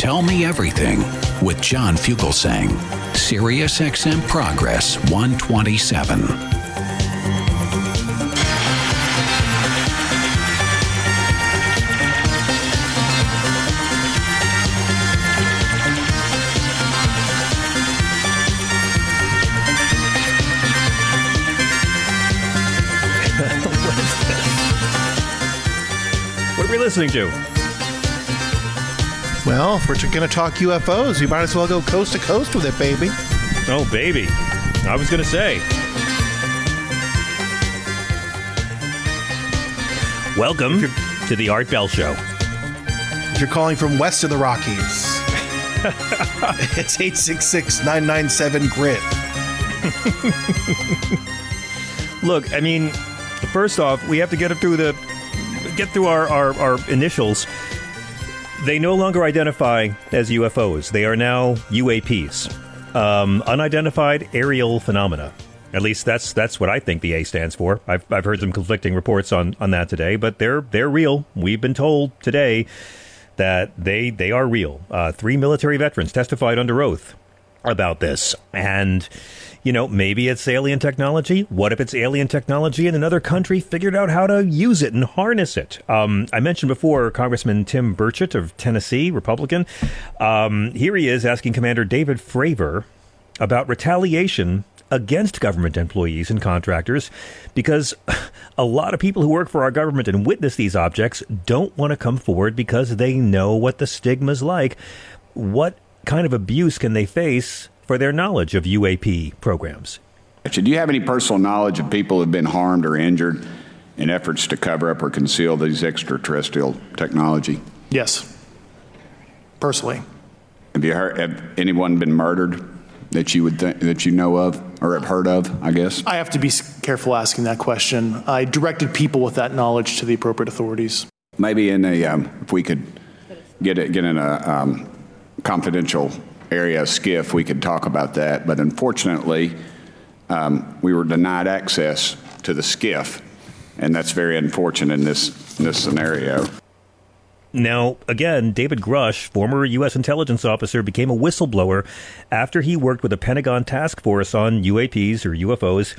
Tell me everything with John Fugelsang. Sirius XM Progress 127. Listening to? Well, if we're going to talk UFOs, you might as well go coast to coast with it, baby. Oh, baby. I was going to say. Welcome to the Art Bell Show. If you're calling from west of the Rockies, it's 866 997 GRIT. Look, I mean, first off, we have to get up through the get through our, our, our initials. They no longer identify as UFOs. They are now UAPs, um, unidentified aerial phenomena. At least that's that's what I think the A stands for. I've, I've heard some conflicting reports on, on that today, but they're they're real. We've been told today that they they are real. Uh, three military veterans testified under oath about this, and you know maybe it's alien technology. What if it's alien technology and another country figured out how to use it and harness it? Um, I mentioned before Congressman Tim Burchett of Tennessee, Republican. Um, here he is asking Commander David Fravor about retaliation against government employees and contractors because a lot of people who work for our government and witness these objects don't want to come forward because they know what the stigma's like. What kind of abuse can they face for their knowledge of UAP programs? Do you have any personal knowledge of people who have been harmed or injured in efforts to cover up or conceal these extraterrestrial technology? Yes. Personally. Have you heard? Have anyone been murdered that you would think that you know of or have heard of? I guess. I have to be careful asking that question. I directed people with that knowledge to the appropriate authorities. Maybe in a um, if we could get it get in a um, confidential area of SCIF, we could talk about that. But unfortunately, um, we were denied access to the SCIF, and that's very unfortunate in this in this scenario. Now, again, David Grush, former U.S. intelligence officer, became a whistleblower after he worked with a Pentagon task force on UAPs or UFOs.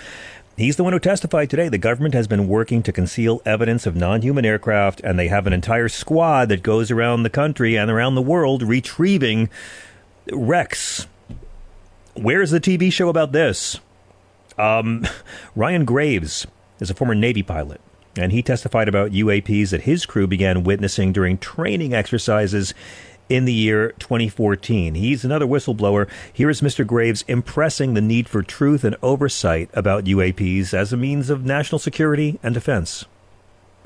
He's the one who testified today. The government has been working to conceal evidence of non human aircraft, and they have an entire squad that goes around the country and around the world retrieving wrecks. Where's the TV show about this? Um, Ryan Graves is a former Navy pilot, and he testified about UAPs that his crew began witnessing during training exercises in the year 2014. He's another whistleblower. Here is Mr. Graves impressing the need for truth and oversight about UAPs as a means of national security and defense.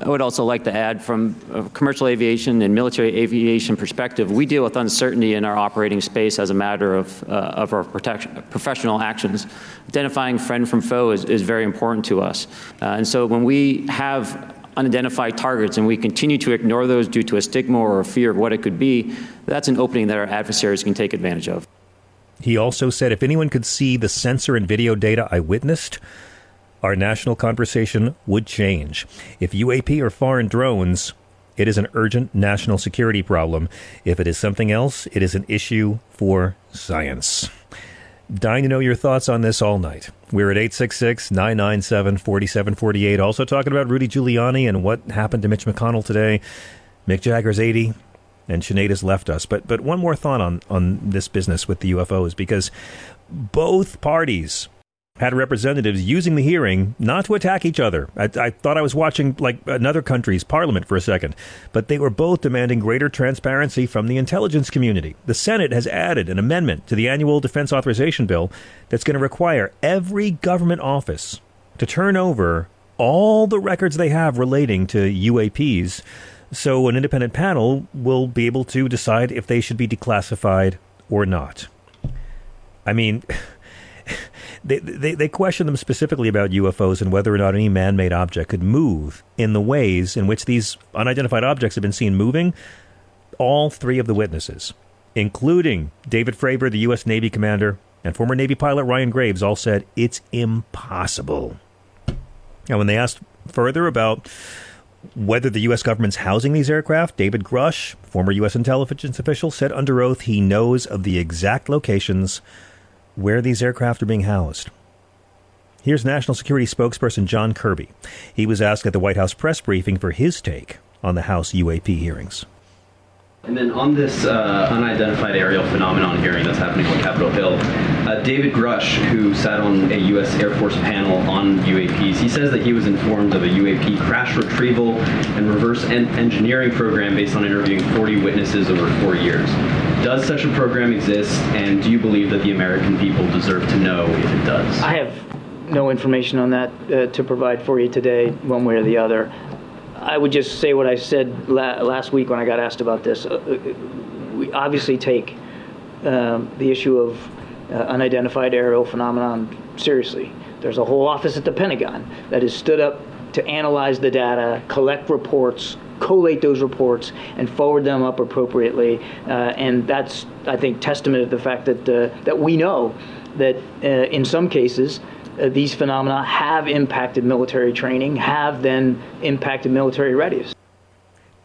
I would also like to add from a commercial aviation and military aviation perspective, we deal with uncertainty in our operating space as a matter of, uh, of our protection, professional actions. Identifying friend from foe is, is very important to us. Uh, and so when we have unidentified targets and we continue to ignore those due to a stigma or a fear of what it could be, that's an opening that our adversaries can take advantage of. He also said if anyone could see the sensor and video data I witnessed, our national conversation would change. If UAP are foreign drones, it is an urgent national security problem. If it is something else, it is an issue for science. Dying to know your thoughts on this all night. We're at 866 997 4748. Also talking about Rudy Giuliani and what happened to Mitch McConnell today. Mick Jagger's 80 and Sinead has left us. But but one more thought on on this business with the UFOs because both parties had representatives using the hearing not to attack each other. I, I, thought I was watching like another country's parliament for a second, but they were both demanding greater transparency from the intelligence community. The Senate has added an amendment to the annual defense authorization bill that's going to require every government office to turn over all the records they have relating to UAPs so an independent panel will be able to decide if they should be declassified or not. I mean, they, they, they question them specifically about UFOs and whether or not any man made object could move in the ways in which these unidentified objects have been seen moving. All three of the witnesses, including David Fravor, the U.S. Navy commander, and former Navy pilot Ryan Graves, all said it's impossible. Now, when they asked further about whether the U.S. government's housing these aircraft, David Grush, former U.S. intelligence official, said under oath he knows of the exact locations where these aircraft are being housed. Here's National Security spokesperson John Kirby. He was asked at the White House press briefing for his take on the House UAP hearings. And then on this uh, unidentified aerial phenomenon hearing that's happening on Capitol Hill, uh, David Grush, who sat on a U.S. Air Force panel on UAPs, he says that he was informed of a UAP crash retrieval and reverse en- engineering program based on interviewing 40 witnesses over four years. Does such a program exist, and do you believe that the American people deserve to know if it does? I have no information on that uh, to provide for you today, one way or the other. I would just say what I said la- last week when I got asked about this. Uh, we obviously take um, the issue of uh, unidentified aerial phenomenon seriously. There's a whole office at the Pentagon that has stood up to analyze the data, collect reports, collate those reports, and forward them up appropriately. Uh, and that's, I think, testament to the fact that uh, that we know that uh, in some cases uh, these phenomena have impacted military training, have then impacted military readiness.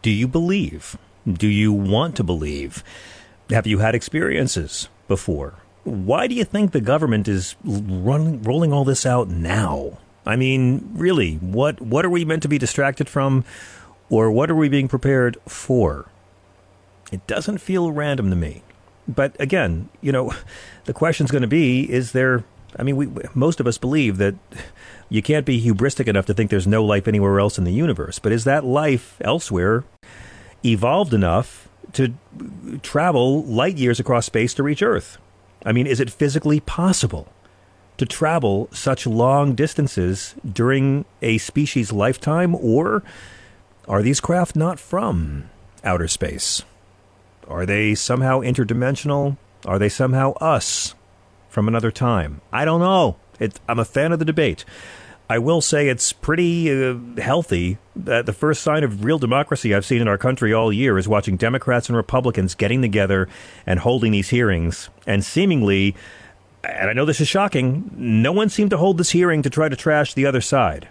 Do you believe? Do you want to believe? Have you had experiences before? Why do you think the government is running, rolling all this out now? I mean, really, what what are we meant to be distracted from, or what are we being prepared for? It doesn't feel random to me. But again, you know, the question's going to be: Is there I mean, we, most of us believe that you can't be hubristic enough to think there's no life anywhere else in the universe. But is that life elsewhere evolved enough to travel light years across space to reach Earth? I mean, is it physically possible to travel such long distances during a species' lifetime, or are these craft not from outer space? Are they somehow interdimensional? Are they somehow us? from another time? I don't know. It, I'm a fan of the debate. I will say it's pretty uh, healthy that the first sign of real democracy I've seen in our country all year is watching Democrats and Republicans getting together and holding these hearings. And seemingly, and I know this is shocking, no one seemed to hold this hearing to try to trash the other side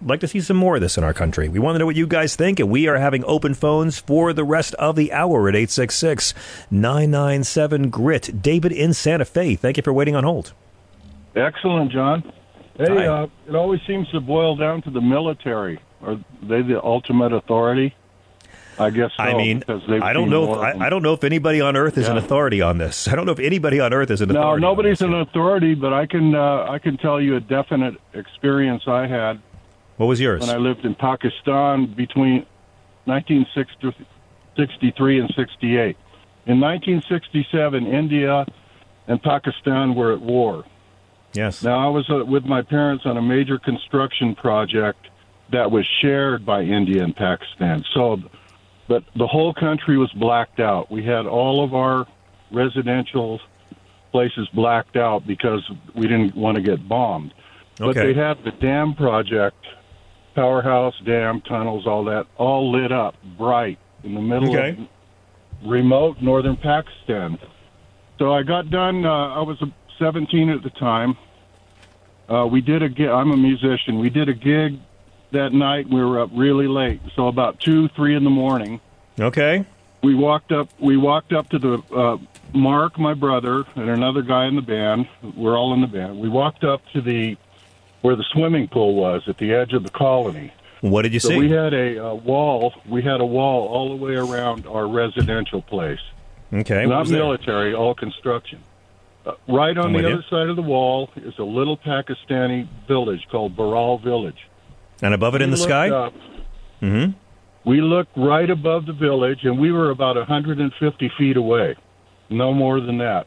like to see some more of this in our country. We want to know what you guys think, and we are having open phones for the rest of the hour at 866 997 GRIT. David in Santa Fe, thank you for waiting on hold. Excellent, John. Hey, uh, it always seems to boil down to the military. Are they the ultimate authority? I guess so, I mean, I don't know. If, I, I, don't know if anybody on Earth is yeah. an authority on this. I don't know if anybody on Earth is an authority. No, nobody's an authority, but I can uh, I can tell you a definite experience I had what was yours? When I lived in Pakistan between 1963 and 68. In 1967, India and Pakistan were at war. Yes. Now, I was uh, with my parents on a major construction project that was shared by India and Pakistan. So, but the whole country was blacked out. We had all of our residential places blacked out because we didn't want to get bombed. Okay. But they had the dam project, powerhouse, dam, tunnels, all that, all lit up bright in the middle Okay. of remote northern Pakistan. So I got done. Uh, I was 17 at the time. Uh, we did a gig. I'm a musician. We did a gig that night. We were up really late, so about two, three in the morning. Okay. We walked up. We walked up to the uh, Mark, my brother, and another guy in the band. We're all in the band. We walked up to the where the swimming pool was at the edge of the colony. What did you so see? we had a uh, wall. We had a wall all the way around our residential place. Okay. Not military, all construction. Uh, right on I'm the with you. other side of the wall is a little Pakistani village called Baral Village. And above it in the sky? up- Mm-hmm. we looked right above the village, and we were about 150 feet away. No more than that.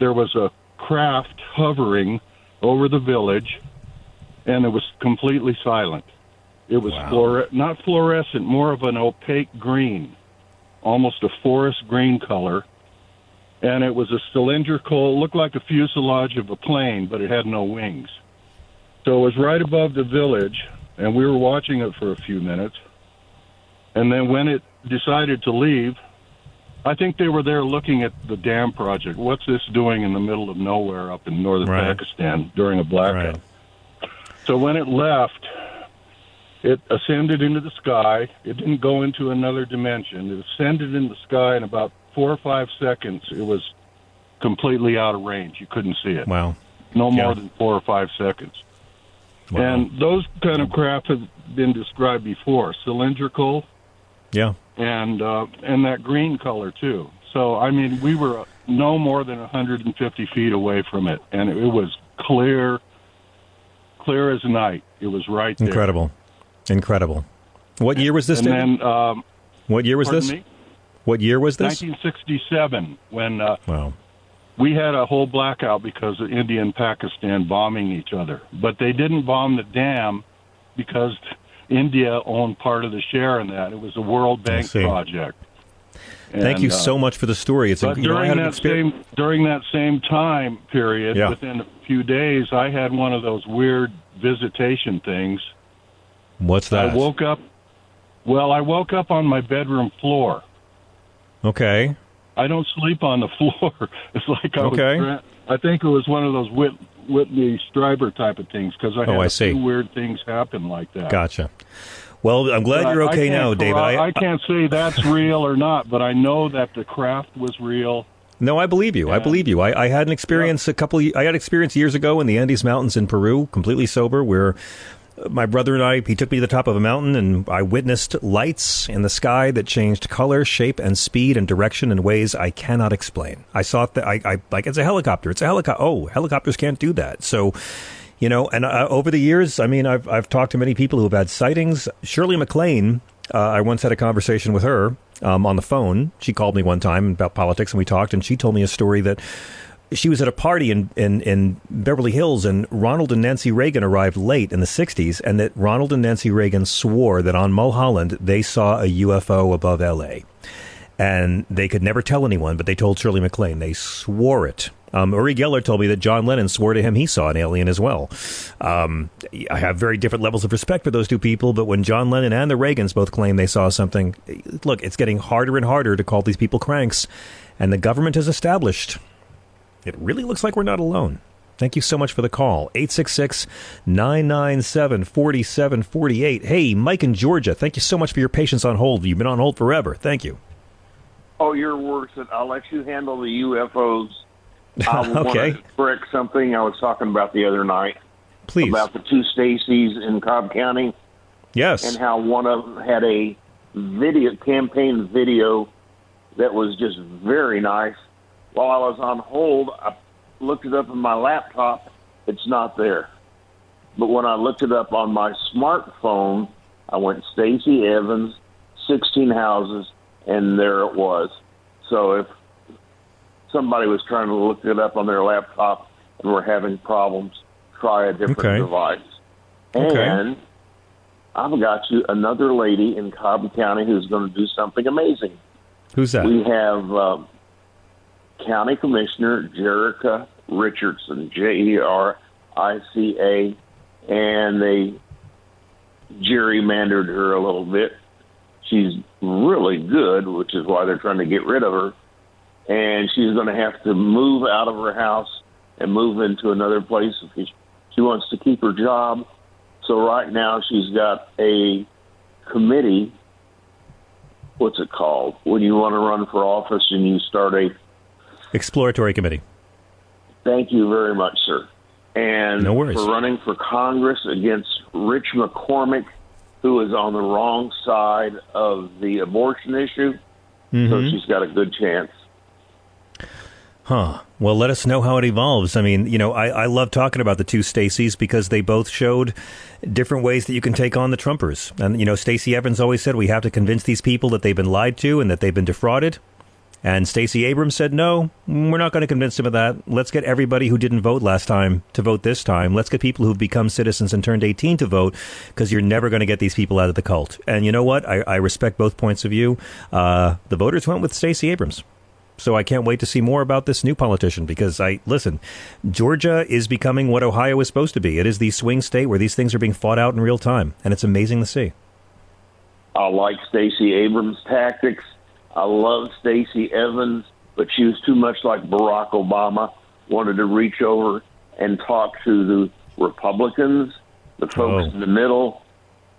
There was a craft hovering over the village, and it was completely silent. It was fluore- not fluorescent, more of an opaque green, almost a forest green color. And it was a cylindrical, looked like a fuselage of a plane, but it had no wings. So it was right above the village, and we were watching it for a few minutes. And then when it decided to leave, I think they were there looking at the dam project. What's this doing in the middle of nowhere up in northern Right. Pakistan during a blackout? So when it left, it ascended into the sky. It didn't go into another dimension. It ascended in the sky in about four or five seconds. It was completely out of range. You couldn't see it. Wow. No more Yeah. than four or five seconds. Wow. And those kind of craft have been described before, cylindrical Yeah. and uh, and that green color too. So I mean, we were no more than 150 feet away from it, and it was clear, clear as night. It was right there. Incredible. Incredible. What year was this, And David? then, um, what year was this? me? What year was this? 1967, when uh, Wow. we had a whole blackout because of India and Pakistan bombing each other. But they didn't bomb the dam because India owned part of the share in that. It was a World Bank see. Thank you uh, so much for the story. It's but I during that same during that same time period, Yeah. within a few days, I had one of those weird visitation things. What's that? I woke up. Well, I woke up on my bedroom floor. Okay. I don't sleep on the floor. It's like I Okay. was. I think it was one of those Whit, Whitley Strieber type of things because I had Oh, I a see. few weird things happen like that. Gotcha. Well, I'm glad But you're okay now, David. I, I can't say that's real or not, but I know that the craft was real. No, I believe you. I believe you. I, I had an experience a couple. I had experience years ago in the Andes Mountains in Peru, completely sober, where uh, my brother and I. He took me to the top of a mountain, and I witnessed lights in the sky that changed color, shape, and speed and direction in ways I cannot explain. I saw that. I, I like it's a helicopter. It's a helicopter. Oh, helicopters can't do that. So. You know, and uh, over the years, I mean, I've I've talked to many people who have had sightings. Shirley MacLaine, uh, I once had a conversation with her um, on the phone. She called me one time about politics, and we talked. And she told me a story that she was at a party in, in, in Beverly Hills, and Ronald and Nancy Reagan arrived late in the 60s, and that Ronald and Nancy Reagan swore that on Mulholland they saw a UFO above LA. And they could never tell anyone, but they told Shirley MacLaine. They swore it. Um, Uri Geller told me that John Lennon swore to him he saw an alien as well. Um, I have very different levels of respect for those two people, but when John Lennon and the Reagans both claim they saw something, look, it's getting harder and harder to call these people cranks, and the government has established it really looks like we're not alone. Thank you so much for the call. 866 997 4748. Hey, Mike in Georgia, thank you so much for your patience on hold. You've been on hold forever. Thank you. Oh, worse. Than, I'll let you handle the UFOs. I want Okay. to correct something I was talking about the other night. Please. About the two Stacys in Cobb County. Yes. And how one of them had a video campaign video that was just very nice. While I was on hold, I looked it up on my laptop. It's not there. But when I looked it up on my smartphone, I went Stacey Evans, 16 houses, and there it was. So if somebody was trying to look it up on their laptop and were having problems, try a different Okay. device. Okay. And I've got you another lady in Cobb County who's going to do something amazing. Who's that? We have um, County Commissioner Jerica Richardson, J E R I C A, and they gerrymandered her a little bit. She's really good, which is why they're trying to get rid of her. And she's going to have to move out of her house and move into another place if she wants to keep her job. So right now she's got a committee. What's it called? When you want to run for office and you start a Exploratory committee. Thank you very much, sir. And No worries. for running for Congress against Rich McCormick, who is on the wrong side of the abortion issue. So Mhm. she's got a good chance. Huh. Well, let us know how it evolves. I mean, you know, I, I love talking about the two Stacys because they both showed different ways that you can take on the Trumpers. And, you know, Stacey Evans always said we have to convince these people that they've been lied to and that they've been defrauded. And Stacey Abrams said, no, we're not going to convince them of that. Let's get everybody who didn't vote last time to vote this time. Let's get people who've become citizens and turned 18 to vote because you're never going to get these people out of the cult. And you know what? I, I respect both points of view. Uh, the voters went with Stacey Abrams. So I can't wait to see more about this new politician because I listen, Georgia is becoming what Ohio is supposed to be. It is the swing state where these things are being fought out in real time, and it's amazing to see. I like Stacey Abrams' tactics. I love Stacey Evans, but she was too much like Barack Obama. Wanted to reach over and talk to the Republicans, the folks Oh. in the middle,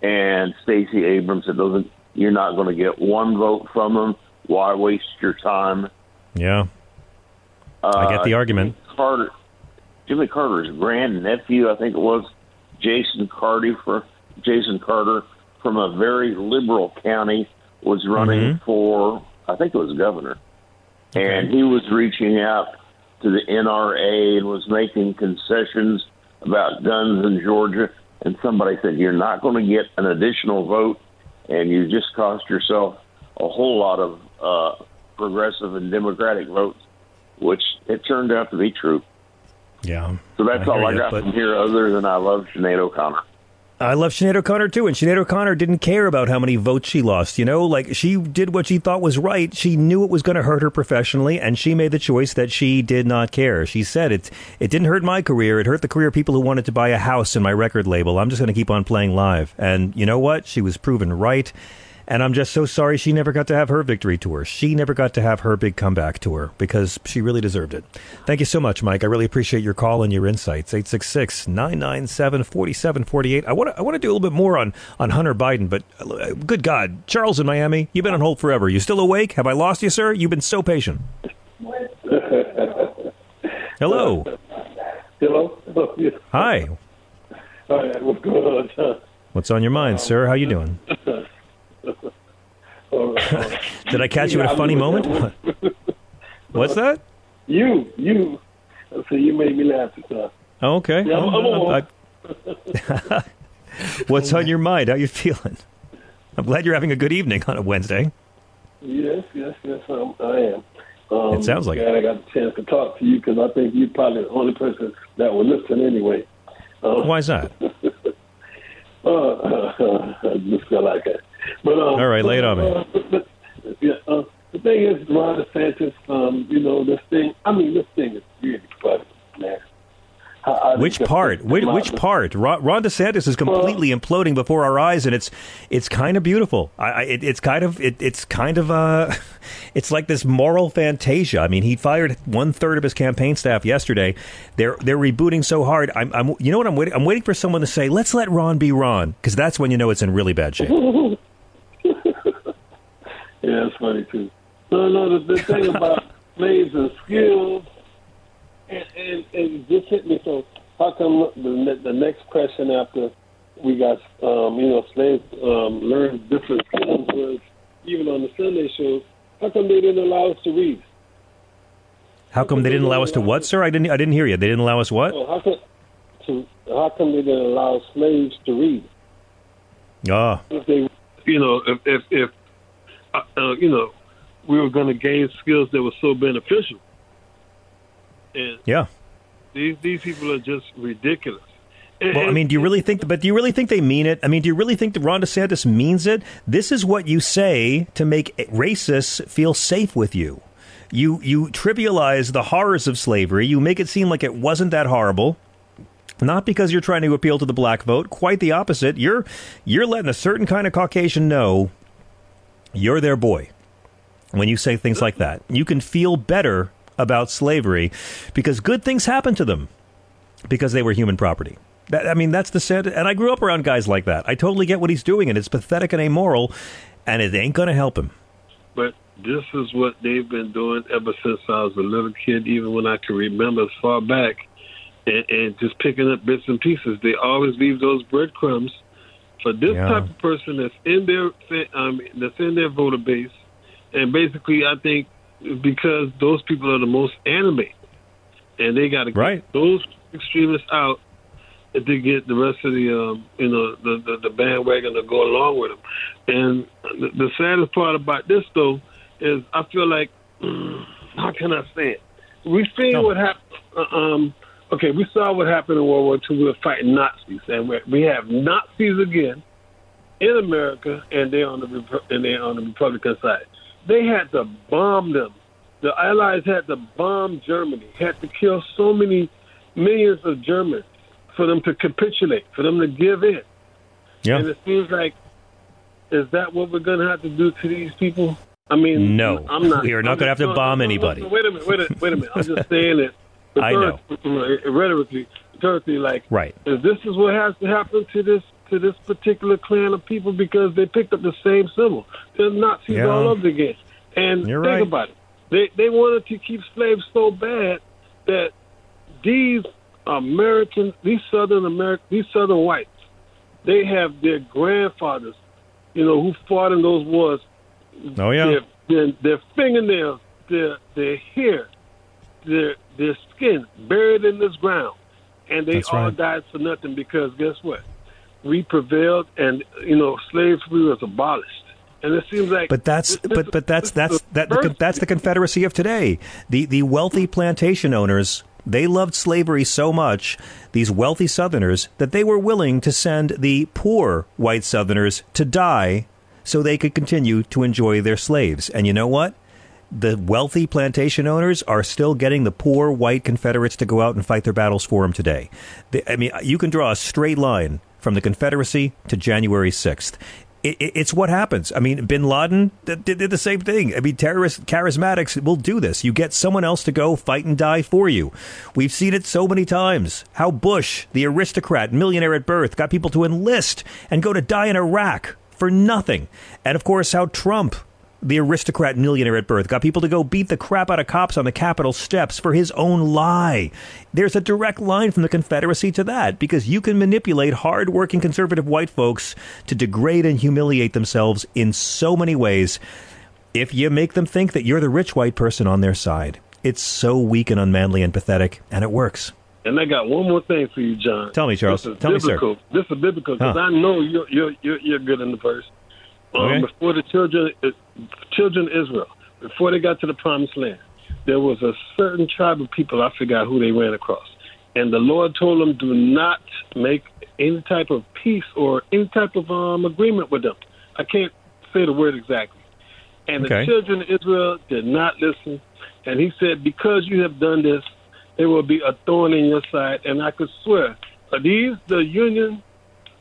and Stacey Abrams. It doesn't. You're not going to get one vote from them. Why waste your time? Yeah, I get the Uh, argument. Carter, Jimmy Carter's grand nephew, I think it was Jason Carter for Jason Carter from a very liberal county was running Mhm. for I think it was governor, and he was reaching out to the NRA and was making concessions about guns in Georgia. And somebody said, "You're not going to get an additional vote, and you just cost yourself a whole lot of uh, progressive and Democratic votes," which it turned out to be true. Yeah. So that's I all I ya, got from here, other than I love Sinead O'Connor. I love Sinead O'Connor too, and Sinead O'Connor didn't care about how many votes she lost. You know, like she did what she thought was right. She knew it was going to hurt her professionally, and she made the choice that she did not care. She said it. It didn't hurt my career. It hurt the career of people who wanted to buy a house in my record label. I'm just going to keep on playing live. And you know what? She was proven right. And I'm just so sorry she never got to have her victory tour. She never got to have her big comeback tour because she really deserved it. Thank you so much, Mike. I really appreciate your call and your insights. 866 997 4748. I want to I want to do a little bit more on, on Hunter Biden, but uh, good God. Charles in Miami, you've been on hold forever. You still awake? Have I lost you, sir? You've been so patient. Hello. Hello. Hi. Hi, what's going on, What's on your mind, sir? How you doing? Did I catch you at a funny moment? What's that? You, you. So you made me laugh. Son. Oh, okay. Yeah, I'm- I'm Oh, on. I- What's on your mind? How you feeling? I'm glad you're having a good evening on a Wednesday. Yes, yes, yes. Um, I am. Um, It sounds like glad I got a chance to talk to you because I think you're probably the only person that will listen anyway. Uh, Why is that? uh, I just feel like that. But uh, All right, lay it on me. uh, but- but, yeah, uh, the thing is, Ron DeSantis. Um, you know, this thing. I mean, this thing is really funny, man. I- I Which part? Which, which part? Ron, Ron DeSantis is completely imploding before our eyes, and it's it's kind of beautiful. I, I it, it's kind of it, it's kind of uh, it's like this moral fantasia. I mean, he fired one third of his campaign staff yesterday. They're they're rebooting so hard. I'm, I'm you know what I'm waiting. I'm waiting for someone to say, "Let's let Ron be Ron," because that's when you know it's in really bad shape. Yeah, it's funny too. No, no, the, the thing about slaves and skills, and, and, and just hit me. So, how come the, the next question after we got, um, you know, slaves um, learn different skills was even on the Sunday show, how come they didn't allow us to read? How come they didn't allow us to what, sir? I didn't I didn't hear you. They didn't allow us what? Well, how come, to, how come they didn't allow slaves to read? Ah, if they, you know, if if, if uh, you know, we were going to gain skills that were so beneficial, and yeah. these these people are just ridiculous. Well, I mean, do you really think? But do you really think they mean it? I mean, do you really think that Ron DeSantis means it? This is what you say to make racists feel safe with you. You you trivialize the horrors of slavery. You make it seem like it wasn't that horrible. Not because you're trying to appeal to the black vote. Quite the opposite. You're you're letting a certain kind of Caucasian know you're their boy when you say things like that. You can feel better about slavery because good things happen to them because they were human property. That, I mean, that's the sad. And I grew up around guys like that. I totally get what he's doing, and it's pathetic and amoral, and it ain't going to help him. But this is what they've been doing ever since I was a little kid, even when I can remember as far back, and, and just picking up bits and pieces. They always leave those breadcrumbs for this Yeah. type of person that's in their um, that's in their voter base, and basically, I think because those people are the most animated, and they got to right. get those extremists out to get the rest of the um, you know the, the the bandwagon to go along with them. And the, the saddest part about this though is I feel like how can I say it? We've seen what happened. Uh, um, okay, we saw what happened in World War II. We were fighting Nazis, and we we have Nazis again in America, and they're on the and they're on the Republican side. They had to bomb them. The Allies had to bomb Germany. Had to kill so many millions of Germans for them to capitulate, for them to give in. Yeah. And it seems like, is that what we're going to have to do to these people? I mean, No, I'm not. we are not going to have to bomb anybody. wait a minute, wait a, wait a minute. I'm just saying it. I know. Rhetorically, rhetorically, like, Right. is this is what has to happen to this to this particular clan of people because they picked up the same symbol. They're Nazis Yeah. all over again. And You're think right. about it. They they wanted to keep slaves so bad that these Americans, these Southern American, these Southern whites, they have their grandfathers, you know, who fought in those wars. Oh yeah. Their, their, their fingernails, their their hair, their their skin buried in this ground, and they That's all right. died for nothing because guess what? We prevailed, and you know, slavery was abolished. And it seems like, But that's this- but but that's that's that the, that's the Confederacy of today. The the wealthy plantation owners they loved slavery so much, these wealthy Southerners, that they were willing to send the poor white Southerners to die so they could continue to enjoy their slaves. And you know what? The wealthy plantation owners are still getting the poor white Confederates to go out and fight their battles for them today. I mean, you can draw a straight line from the Confederacy to January 6th. It, it, it's what happens. I mean, Bin Laden did, did the same thing. I mean, terrorist charismatics will do this. You get someone else to go fight and die for you. We've seen it so many times. How Bush, the aristocrat, millionaire at birth, got people to enlist and go to die in Iraq for nothing. And of course, how Trump, the aristocrat millionaire at birth, got people to go beat the crap out of cops on the Capitol steps for his own lie. There's a direct line from the Confederacy to that because you can manipulate hard-working conservative white folks to degrade and humiliate themselves in so many ways if you make them think that you're the rich white person on their side. It's so weak and unmanly and pathetic, and it works. And I got one more thing for you, John. Tell me, Charles. This is Tell me, sir. biblical. This is biblical because Huh. I know you're, you're you're you're good in the verse. Um, Okay. Before the children children of Israel, before they got to the promised land, there was a certain tribe of people. I forgot who they ran across, and the Lord told them, "Do not make any type of peace or any type of um, agreement with them." I can't say the word exactly. And Okay. the children of Israel did not listen. And he said, Because you have done this, there will be a thorn in your side. And I could swear, are these the union?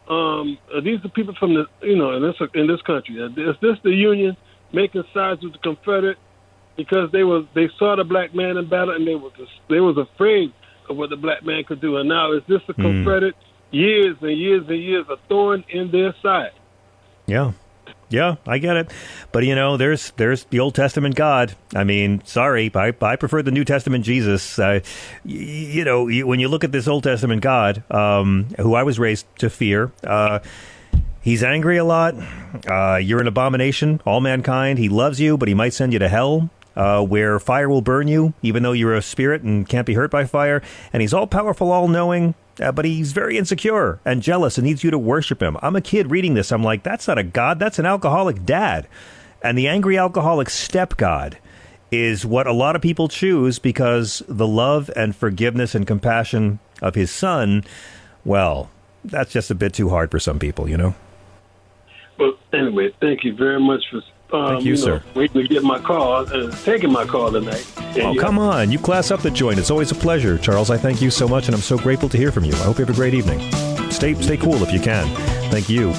Um, are these the people from the, you know, in this, in this country? Is this the union making sides with the Confederate? Because they was they saw the black man in battle and they was they was afraid of what the black man could do. And now is this the Hmm. Confederate? Years and years and years, a thorn in their side. Yeah. Yeah, I get it. But you know, there's there's the Old Testament God. I mean, sorry, I, I prefer the New Testament Jesus. Uh, y- you know, you, when you look at this Old Testament God, um, who I was raised to fear, uh, he's angry a lot. Uh, you're an abomination, all mankind. He loves you, but he might send you to hell. Uh, where fire will burn you, even though you're a spirit and can't be hurt by fire. And he's all powerful, all knowing, uh, but he's very insecure and jealous and needs you to worship him. I'm a kid reading this. I'm like, that's not a god, that's an alcoholic dad. And the angry alcoholic step god is what a lot of people choose because the love and forgiveness and compassion of his son well, that's just a bit too hard for some people, you know? Well, anyway, thank you very much for um, Thank you, know, sir. waiting to get my call, uh, taking my call tonight. And Oh, you- come on. You class up the joint. It's always a pleasure. Charles, I thank you so much, and I'm so grateful to hear from you. I hope you have a great evening. Stay, stay cool if you can. Thank you.